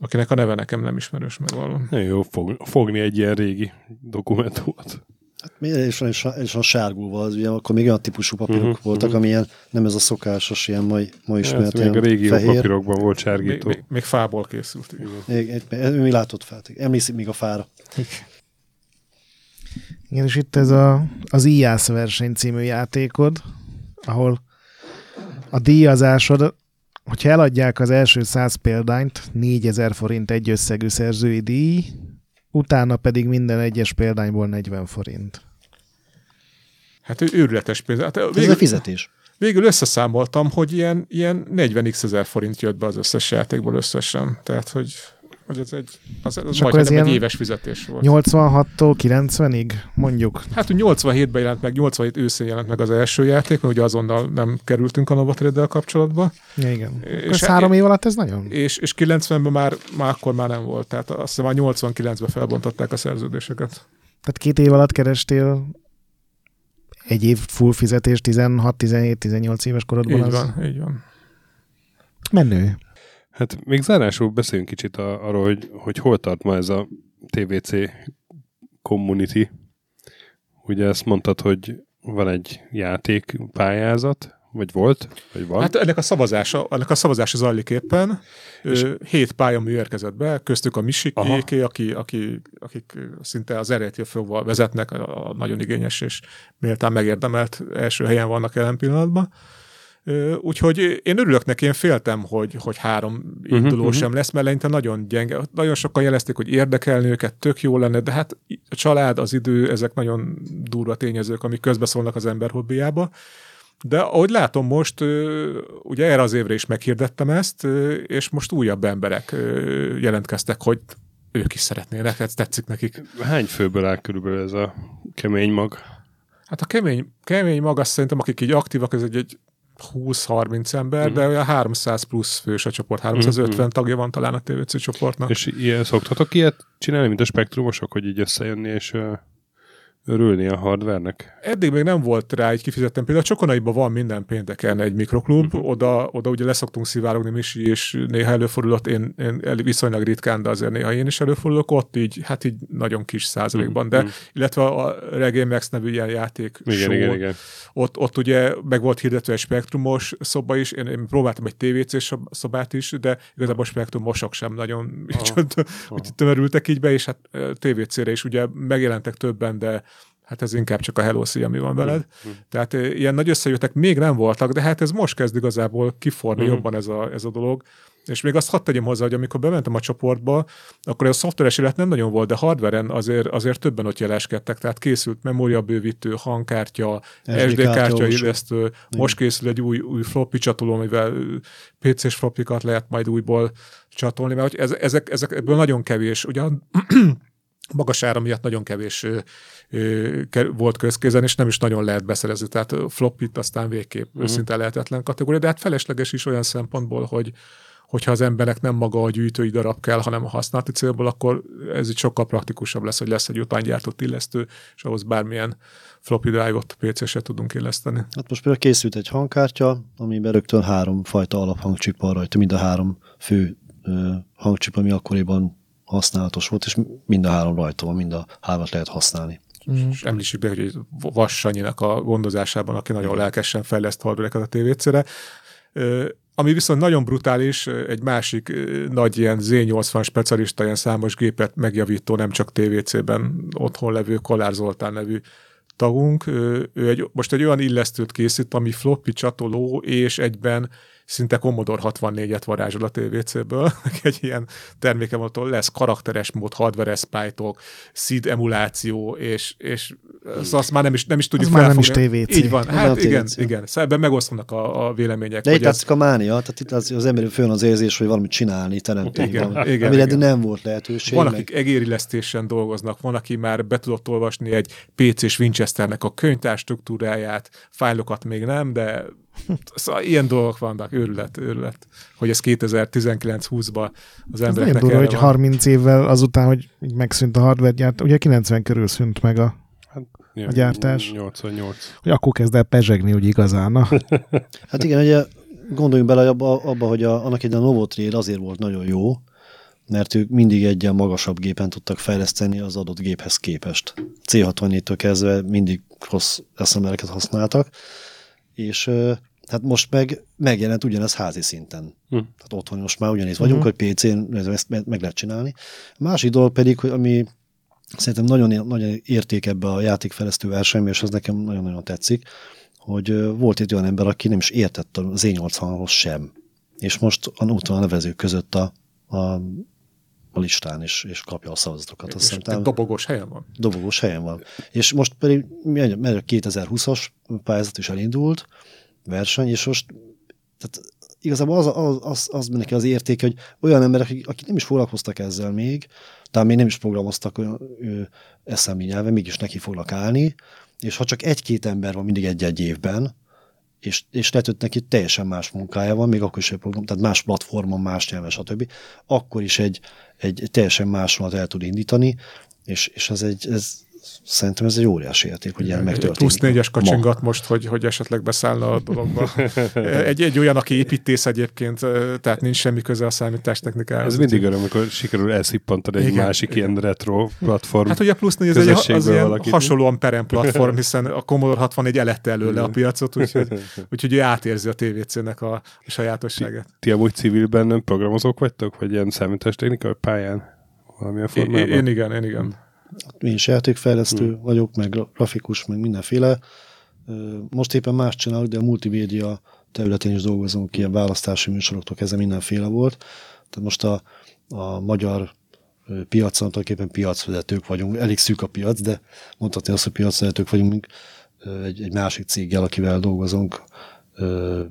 Akinek a neve nekem nem ismerős, meg valami. Nagyon jó fog, fogni egy ilyen régi dokumentumot. Hát és, és, a, és a sárgulva, az ugye akkor még olyan típusú papírok Mhm, uh-huh, voltak, mhm. uh-huh. amilyen nem ez a szokásos, ilyen mai, ma Ez ismert még a ilyen régi jó fehér. papírokban volt Még, sárgító. még, még fából készült. igen. Még, mi látott fel? Emlékszik még a fára? Igen, és itt ez a, az IAS verseny című játékod, ahol a díjazásod, hogyha eladják az első 100 példányt, 4000 forint egy összegű szerzői díj, utána pedig minden egyes példányból 40 forint. Hát ő őrületes pénz. Hát Ez végül, a fizetés. végül összeszámoltam, hogy ilyen, ilyen 40x ezer forint jött be az összes játékból összesen. Tehát, hogy, hogy ez egy, az, az akkor ez egy éves fizetés volt. 86-tól 90-ig, mondjuk. Hát, hogy 87-ben jelent meg, 87 őszén jelent meg az első játék, mert ugye azonnal nem kerültünk a Novatrade-del kapcsolatba, Ja, igen. És És ez három év alatt ez nagyon? és, és 90-ben már, már akkor már nem volt. Tehát azt hiszem már 89-ben felbontották a szerződéseket. Tehát két év alatt kerestél egy év full fizetés 16-17-18 éves korodban Így az van, így van. menő. Hát még zárásul beszéljünk kicsit a, arról, hogy, hogy hol tart ma ez a TVC community. Ugye ezt mondtad, hogy van egy játékpályázat, vagy volt, vagy van. Hát ennek a szavazása, ennek a szavazása zajlik éppen. És- Ö, Hét pályamű érkezett be, köztük a Misi Aha. Jéké, aki, aki, akik szinte az eredetől fogva vezetnek, a, a nagyon igényes és méltán megérdemelt első helyen vannak jelen pillanatban. Úgyhogy én örülök neki, én féltem, hogy, hogy három induló mhm. sem lesz, mert nagyon gyenge. Nagyon sokan jelezték, hogy érdekelni őket, tök jó lenne, de hát a család, az idő, ezek nagyon durva tényezők, amik közbeszólnak az ember hobbiába. De ahogy látom most, ugye erre az évre is meghirdettem ezt, és most újabb emberek jelentkeztek, hogy ők is szeretnének, ez tetszik nekik. Hány főből áll körülbelül ez a kemény mag? Hát a kemény, kemény maga szerintem, akik így aktívak, ez egy, egy 20-30 ember, de olyan 300 plusz fős a csoport, 350 tagja van talán a TVC csoportnak. És ilyen, szoktatok ilyet csinálni, mint a spektrumosok, hogy így összejönni és örülni a hardvernek? Eddig még nem volt rá egy kifizettem. Például a Csokonaiban van minden pénteken egy mikroklub, Mhm. oda, oda ugye leszoktunk szivárogni Misi, és néha előfordulott, én, én viszonylag ritkán, de azért néha én is előfordulok, ott így, hát így nagyon kis százalékban, de Mhm. illetve a Reggae Max nevű ilyen játék Igen, show, igen, igen. Ott, ott ugye meg volt hirdetve egy spektrumos szoba is, én, én próbáltam egy TVC szobát is, de igazából spektrumosok sem nagyon így, úgy tömörültek így be, és hát TVC-re is ugye megjelentek többen, de hát ez inkább csak a Hello Szia, ami van veled. Tehát ö, ilyen nagy összejöttek még nem voltak, de hát ez most kezd igazából kiforni Mhm. jobban ez a, ez a dolog. És még azt hadd tegyem hozzá, hogy amikor bementem a csoportba, akkor a szoftveres élet nem nagyon volt, de hardveren azért, azért többen ott jeleskedtek, tehát készült memóriabővítő, hangkártya, SD SD kártya illesztő, most készül egy új, új floppy csatoló, amivel PC-s floppikat lehet majd újból csatolni, mert hogy ez, ezek, ezek, ebből nagyon kevés, ugyan magas ára miatt nagyon kevés ö, ö, volt közkézen, és nem is nagyon lehet beszerezni. Tehát ö, floppit aztán végképp uh-huh. szinte lehetetlen kategória, de hát felesleges is olyan szempontból, hogy hogyha az embernek nem maga a gyűjtői darab kell, hanem a használati célból, akkor ez így sokkal praktikusabb lesz, hogy lesz egy utángyártott illesztő, és ahhoz bármilyen floppy drive-ot PC-se tudunk illeszteni. Hát most például készült egy hangkártya, amiben rögtön három fajta alaphangcsip van rajta, mind a három fő ö, hangcsip, ami akkoriban használatos volt, és mind a három rajta van, mind a hármat lehet használni. és említsük be, hogy egy Vas Sanyinak a gondozásában, aki nagyon lelkesen fejleszt hardvereket a TVC-re. Ö, Ami viszont nagyon brutális, egy másik nagy ilyen Z80 specialista, ilyen számos gépet megjavító, nem csak TVC-ben otthon levő Kollár Zoltán nevű tagunk. Ő egy, most egy olyan illesztőt készít, ami floppy csatoló, és egyben szinte Commodore 64-et varázsol a TVC-ből, egy ilyen terméke van, lesz karakteres mód, hardware spájtok, SID emuláció, és, és azt már nem is, nem is tudjuk Az már nem is TVC. Így van, hát igen, TVC. igen. Szóval ebben megosztanak a, a vélemények. De itt ez- a mánia, tehát itt az, az ember főn az érzés, hogy valamit csinálni, teremteni. Igen, valami, igen, amire igen. nem volt lehetőség. Van, meg- akik egérillesztésen dolgoznak, van, aki már be tudott olvasni egy PC-s Winchesternek a könyvtár struktúráját, fájlokat még nem, de szóval ilyen dolgok vannak, őrület, őrület, hogy ez 2019-20-ban az Ez nagyon embereknek durva, erre hogy van. 30 évvel azután, hogy megszűnt a hardware gyárt, ugye 90 körül szűnt meg a, Ja, A gyártás. 88. hogy akkor kezd el pezsegni, úgy igazán. Na. Hát igen, ugye gondoljunk bele abba, abba hogy a, annak egy a Novotrail azért volt nagyon jó, mert ők mindig egy ilyen magasabb gépen tudtak fejleszteni az adott géphez képest. C64-től kezdve mindig rossz eszembereket használtak, és ö, hát most meg megjelent ugyanez házi szinten. Hm. Tehát otthon most már ugyanígy vagyunk, Mhm. hogy PC-n ez- ezt me- meg lehet csinálni. A másik dolog pedig, hogy ami szerintem nagyon, nagyon érték ebbe a játékfejlesztő versenybe, és az nekem nagyon-nagyon tetszik, hogy volt egy olyan ember, aki nem is értett az E80-hoz sem. És most a- a nevezők között a, a, a listán, és, és kapja a szavazatokat. Azt talán dobogós helyen van. dobogós helyen van. És most pedig mert a 2020-as pályázat is elindult, verseny, és most tehát igazából az, az, az, az neki az értéke, hogy olyan emberek, akik, nem is foglalkoztak ezzel még, talán még nem is programoztak SMI nyelven, mégis neki fognak állni, és ha csak egy-két ember van mindig egy-egy évben, és, és lehet, hogy neki teljesen más munkája van, még akkor is egy program, tehát más platformon, más nyelven, stb., akkor is egy, egy teljesen másolat el tud indítani, és, és ez egy, ez, szerintem ez egy óriási érték, hogy ilyen megtörténik. Plusz négyes ma. kacsingat most, hogy, hogy esetleg beszállna a dologba. Egy, egy olyan, aki építész egyébként, tehát nincs semmi köze a számítástechnikához. Ez mindig öröm, amikor sikerül elszippantani egy Igen, másik igen. ilyen retro platform. Hát ugye a plusz négy, ez egy, az ilyen valakit. hasonlóan perem platform, hiszen a Commodore 64 elette előle a piacot, úgyhogy, úgyhogy ő átérzi a TVC-nek a, a sajátosságát. Ti amúgy civilben nem programozók vagytok, vagy ilyen számítástechnikai pályán? Valamilyen Én, formában? én igen, én igen. Én is játékfejlesztő hmm. vagyok, meg gra- grafikus, meg mindenféle. Most éppen más csinálok, de a multimédia területén is dolgozunk, ilyen választási műsoroktól kezdve mindenféle volt. Tehát most a, a magyar piacon tulajdonképpen piacvezetők vagyunk. Elég szűk a piac, de mondhatni azt, hogy piacvezetők vagyunk egy, egy másik céggel, akivel dolgozunk,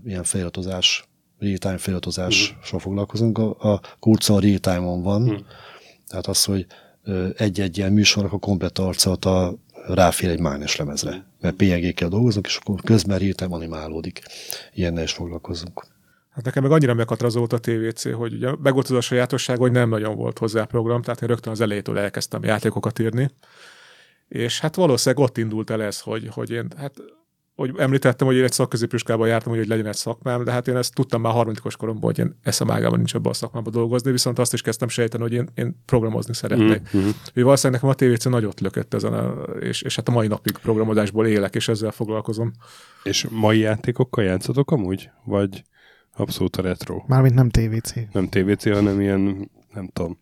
ilyen feliratozás, real-time feliratozással foglalkozunk. A, a kurca a real-time-on van, Hmm. tehát az, hogy egy-egy ilyen műsornak a komplet arcot a, ráfér egy mágnes lemezre. Mert PNG-kkel dolgozunk, és akkor közben real animálódik. Ilyennel is foglalkozunk. Hát nekem meg annyira meghatározó a TVC, hogy ugye meg volt az a sajátosság, hogy nem nagyon volt hozzá program, tehát én rögtön az elejétől elkezdtem játékokat írni. És hát valószínűleg ott indult el ez, hogy, hogy én, hát hogy említettem, hogy én egy szakközépiskolában jártam, hogy legyen egy szakmám, de hát én ezt tudtam már harmadikos koromban, hogy én eszemágában nincs abban a szakmában dolgozni, viszont azt is kezdtem sejteni, hogy én, én programozni szeretnék. Mhm. Úgyhogy valószínűleg nekem a TVC nagyot lökött ezen, a, és, és hát a mai napig programozásból élek, és ezzel foglalkozom. És mai játékokkal játszotok amúgy? Vagy abszolút a retro? Mármint nem TVC. Nem TVC, hanem ilyen, nem tudom,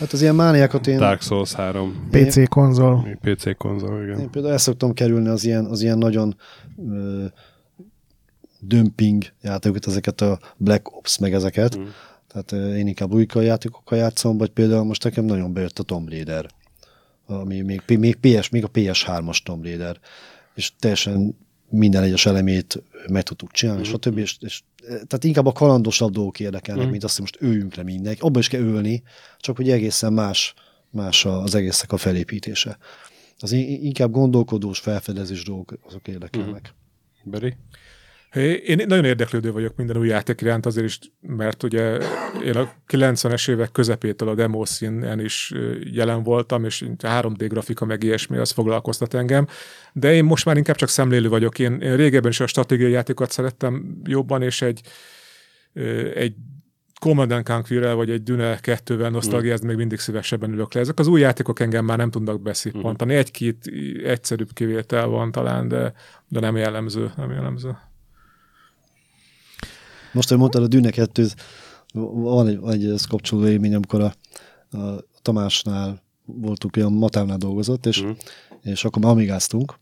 Hát az ilyen mániákat én, Dark Souls 3, PC konzol. PC konzol, igen. én például el szoktam kerülni az ilyen, az ilyen nagyon ö, dömping játékokat, ezeket a Black Ops, meg ezeket. Mm. Tehát ö, én inkább új játékokkal játszom, vagy például most nekem nagyon bejött a Tomb Raider, ami még, még, PS, még a PS3-as Tomb Raider, és teljesen minden egyes elemét meg tudtuk csinálni, mm. stb. És, és, tehát inkább a kalandosabb dolgok érdekelnek, Mhm. mint azt, hogy most öljünk le mindenki. Abba is kell ölni, csak hogy egészen más, más az egésznek a felépítése. Az in- inkább gondolkodós, felfedezés dolgok, azok érdekelnek. Beri? Én nagyon érdeklődő vagyok minden új játék iránt azért is, mert ugye én a 90-es évek közepétől a demo színen is jelen voltam, és a 3D grafika meg ilyesmi, az foglalkoztat engem. De én most már inkább csak szemlélő vagyok. Én, én régebben is a stratégiai játékokat szerettem jobban, és egy, egy Command and Conquer vagy egy Dune 2-vel nosztalgiázni még mindig szívesebben ülök le. Ezek az új játékok engem már nem tudnak beszippantani. Egy-két egyszerűbb kivétel van talán, de, de nem jellemző, nem jellemző. Most, hogy mondtad a Dűne 2 van egy, egy ez kapcsolódó élmény, amikor a, a Tamásnál voltunk, olyan Matávnál dolgozott, és, Mhm. és akkor már amigáztunk,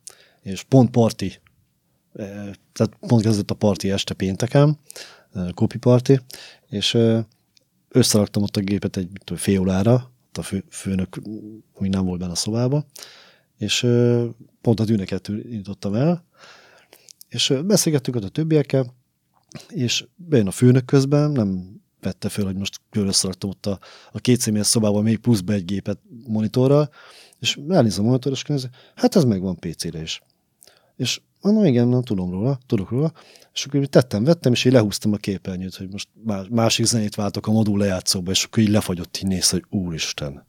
és pont parti, eh, tehát pont kezdett a parti este pénteken, copy party, és összeraktam ott a gépet egy tudom, fél órára, a fő, főnök még nem volt benne a szobába, és pont a tűneket indítottam el, és beszélgettünk ott a többiekkel, és bejön a főnök közben, nem vette föl, hogy most összeraktam ott a, a két személyes szobában még pluszba egy gépet monitorral, és elnézem a monitor, és kérdezi, hát ez megvan PC-re is. És mondom, igen, nem tudom róla, tudok róla, és akkor tettem, vettem, és így lehúztam a képernyőt, hogy most másik zenét váltok a modul lejátszóba, és akkor így lefagyott, így néz, hogy úristen,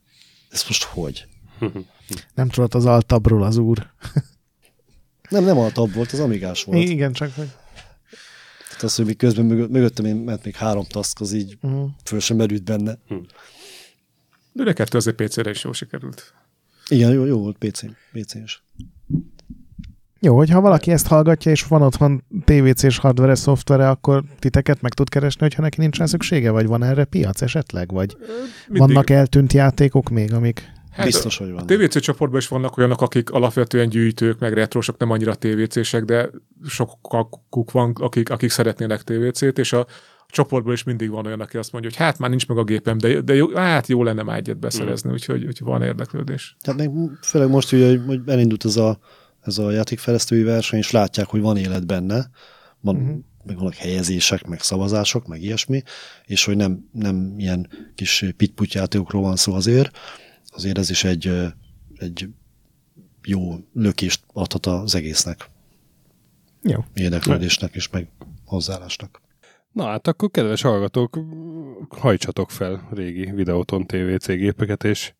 ez most hogy? Nem tudott az altabról az úr. nem, nem altab volt, az amigás volt. Igen, csak hogy... Tehát az, hogy közben mögöttem én ment még három task, az így uh-huh. föl sem merült benne. Uh-huh. De kettő azért PC-re is jól sikerült. Igen, jó, jó volt PC, PC is. Jó, hogyha valaki ezt hallgatja, és van otthon TVC-s hardware szoftvere, akkor titeket meg tud keresni, hogyha neki nincsen szüksége, vagy van erre piac esetleg, vagy Mindig. vannak eltűnt játékok még, amik... Hát Biztos, hogy van. A TVC csoportban is vannak olyanok, akik alapvetően gyűjtők, meg retrósok, nem annyira TVC-sek, de sokakuk van, akik, akik szeretnének TVC-t, és a csoportban is mindig van olyan, aki azt mondja, hogy hát már nincs meg a gépem, de, de jó, hát jó lenne már egyet beszerezni, mm. úgyhogy, úgyhogy van érdeklődés. Tehát még főleg most, hogy, hogy elindult ez a ez a játékfejlesztői verseny, és látják, hogy van élet benne, van, uh-huh. meg vannak helyezések, meg szavazások, meg ilyesmi, és hogy nem, nem ilyen kis pitput játékokról van szó azért, azért ez is egy, egy jó lökést adhat az egésznek. Jó. Érdeklődésnek is, meg hozzáállásnak. Na hát akkor kedves hallgatók, hajtsatok fel régi Videóton TVC gépeket, és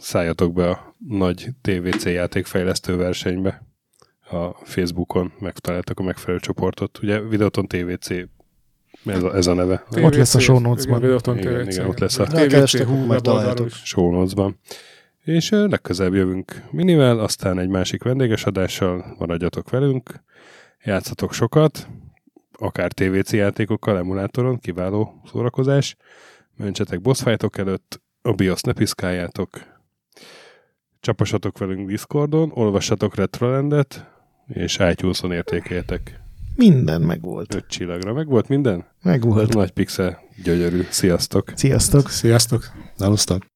szálljatok be a nagy TVC játékfejlesztő versenybe a Facebookon, megtaláltak a megfelelő csoportot. Ugye Videoton TVC ez a, ez a neve. TVC, ott lesz a show notes-ban. Igen, igen, igen, ott lesz a TVC show notes-ban. És legközelebb jövünk minivel, aztán egy másik vendéges adással. Maradjatok velünk, játszatok sokat, akár TVC játékokkal, emulátoron, kiváló szórakozás, mentsetek boss előtt, a BIOS ne piszkáljátok, csapasatok velünk Discordon, olvassatok Retrolandet, és itunes értékeljetek. Minden megvolt. Öt csillagra. Megvolt minden? Megvolt. Nagy pixel, gyönyörű. Sziasztok. Sziasztok. Sziasztok. Nalusztak.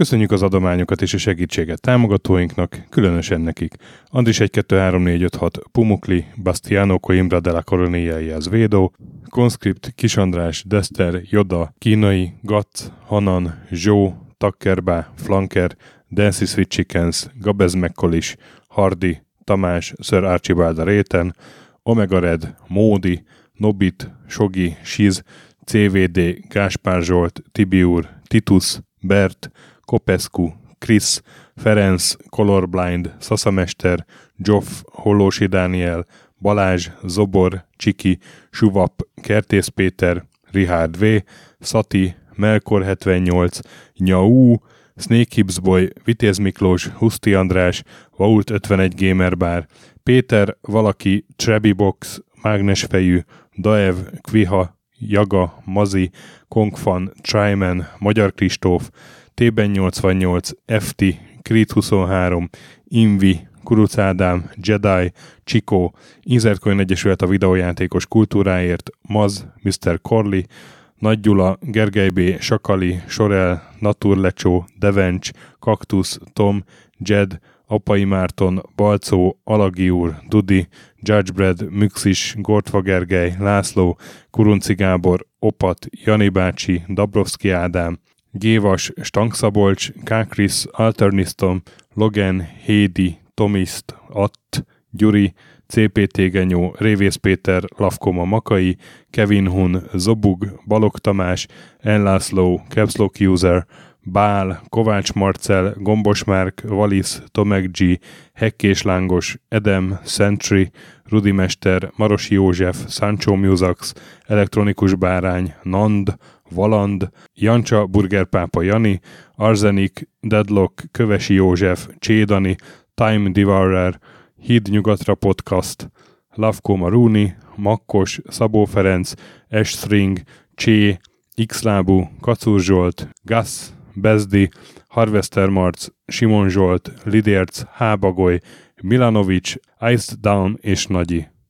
Köszönjük az adományokat és a segítséget támogatóinknak, különösen nekik. Andris 1 2 3 4 5 6 Pumukli, Bastiano Coimbra de la Coronilla az Védó, Conscript, Kisandrás, Dester, Joda, Kínai, Gatz, Hanan, Zsó, Takkerbá, Flanker, Dancy Sweet Chickens, Gabez Mekkolis, Hardy, Tamás, Sir Archibald a Réten, Omega Red, Módi, Nobit, Sogi, Siz, CVD, Gáspár Zsolt, Tibiur, Titus, Bert, Kopescu, Chris, Ferenc, Colorblind, Szaszamester, Joff, Hollósi Dániel, Balázs, Zobor, Csiki, Suvap, Kertész Péter, Richard V, Szati, Melkor 78, Nyau, Snake Boy, Vitéz Miklós, Huszti András, Vault 51 Gamer Bar, Péter, Valaki, Trebi Box, Mágnesfejű, Daev, Kviha, Jaga, Mazi, Kongfan, Tryman, Magyar Kristóf, T-ben 88, FT, Creed 23, Invi, Kuruc Ádám, Jedi, Csikó, Inzertcoin Egyesület a videójátékos kultúráért, Maz, Mr. Corley, Nagy Gyula, Gergely B., Sakali, Sorel, Naturlecsó, Devencs, Kaktusz, Tom, Jed, Apai Márton, Balcó, Alagi úr, Dudi, Judgebred, Müxis, Gortva Gergely, László, Kurunci Gábor, Opat, Jani bácsi, Dabrowski Ádám, Gévas, Stangszabolcs, Kákris, Alternisztom, Logan, Hédi, Tomiszt, Att, Gyuri, CPT Genyó, Révész Péter, Lavkoma Makai, Kevin Hun, Zobug, Balog Tamás, Enlászló, Capslock User, Bál, Kovács Marcel, Gombos Márk, Valisz, Tomek G, Hekkés Lángos, Edem, Sentry, Rudimester, Marosi József, Sancho Musax, Elektronikus Bárány, Nand, Valand, Jancsa Burgerpápa Jani, Arzenik, Deadlock, Kövesi József, Csédani, Time Devourer, Híd Nyugatra Podcast, Lavko Maruni, Makkos, Szabó Ferenc, Estring, Csé, Xlábú, Kacúr Zsolt, Gas, Bezdi, Harvester Marc, Simon Zsolt, Lidérc, Hábagoly, Milanovic, Iced Down és Nagyi.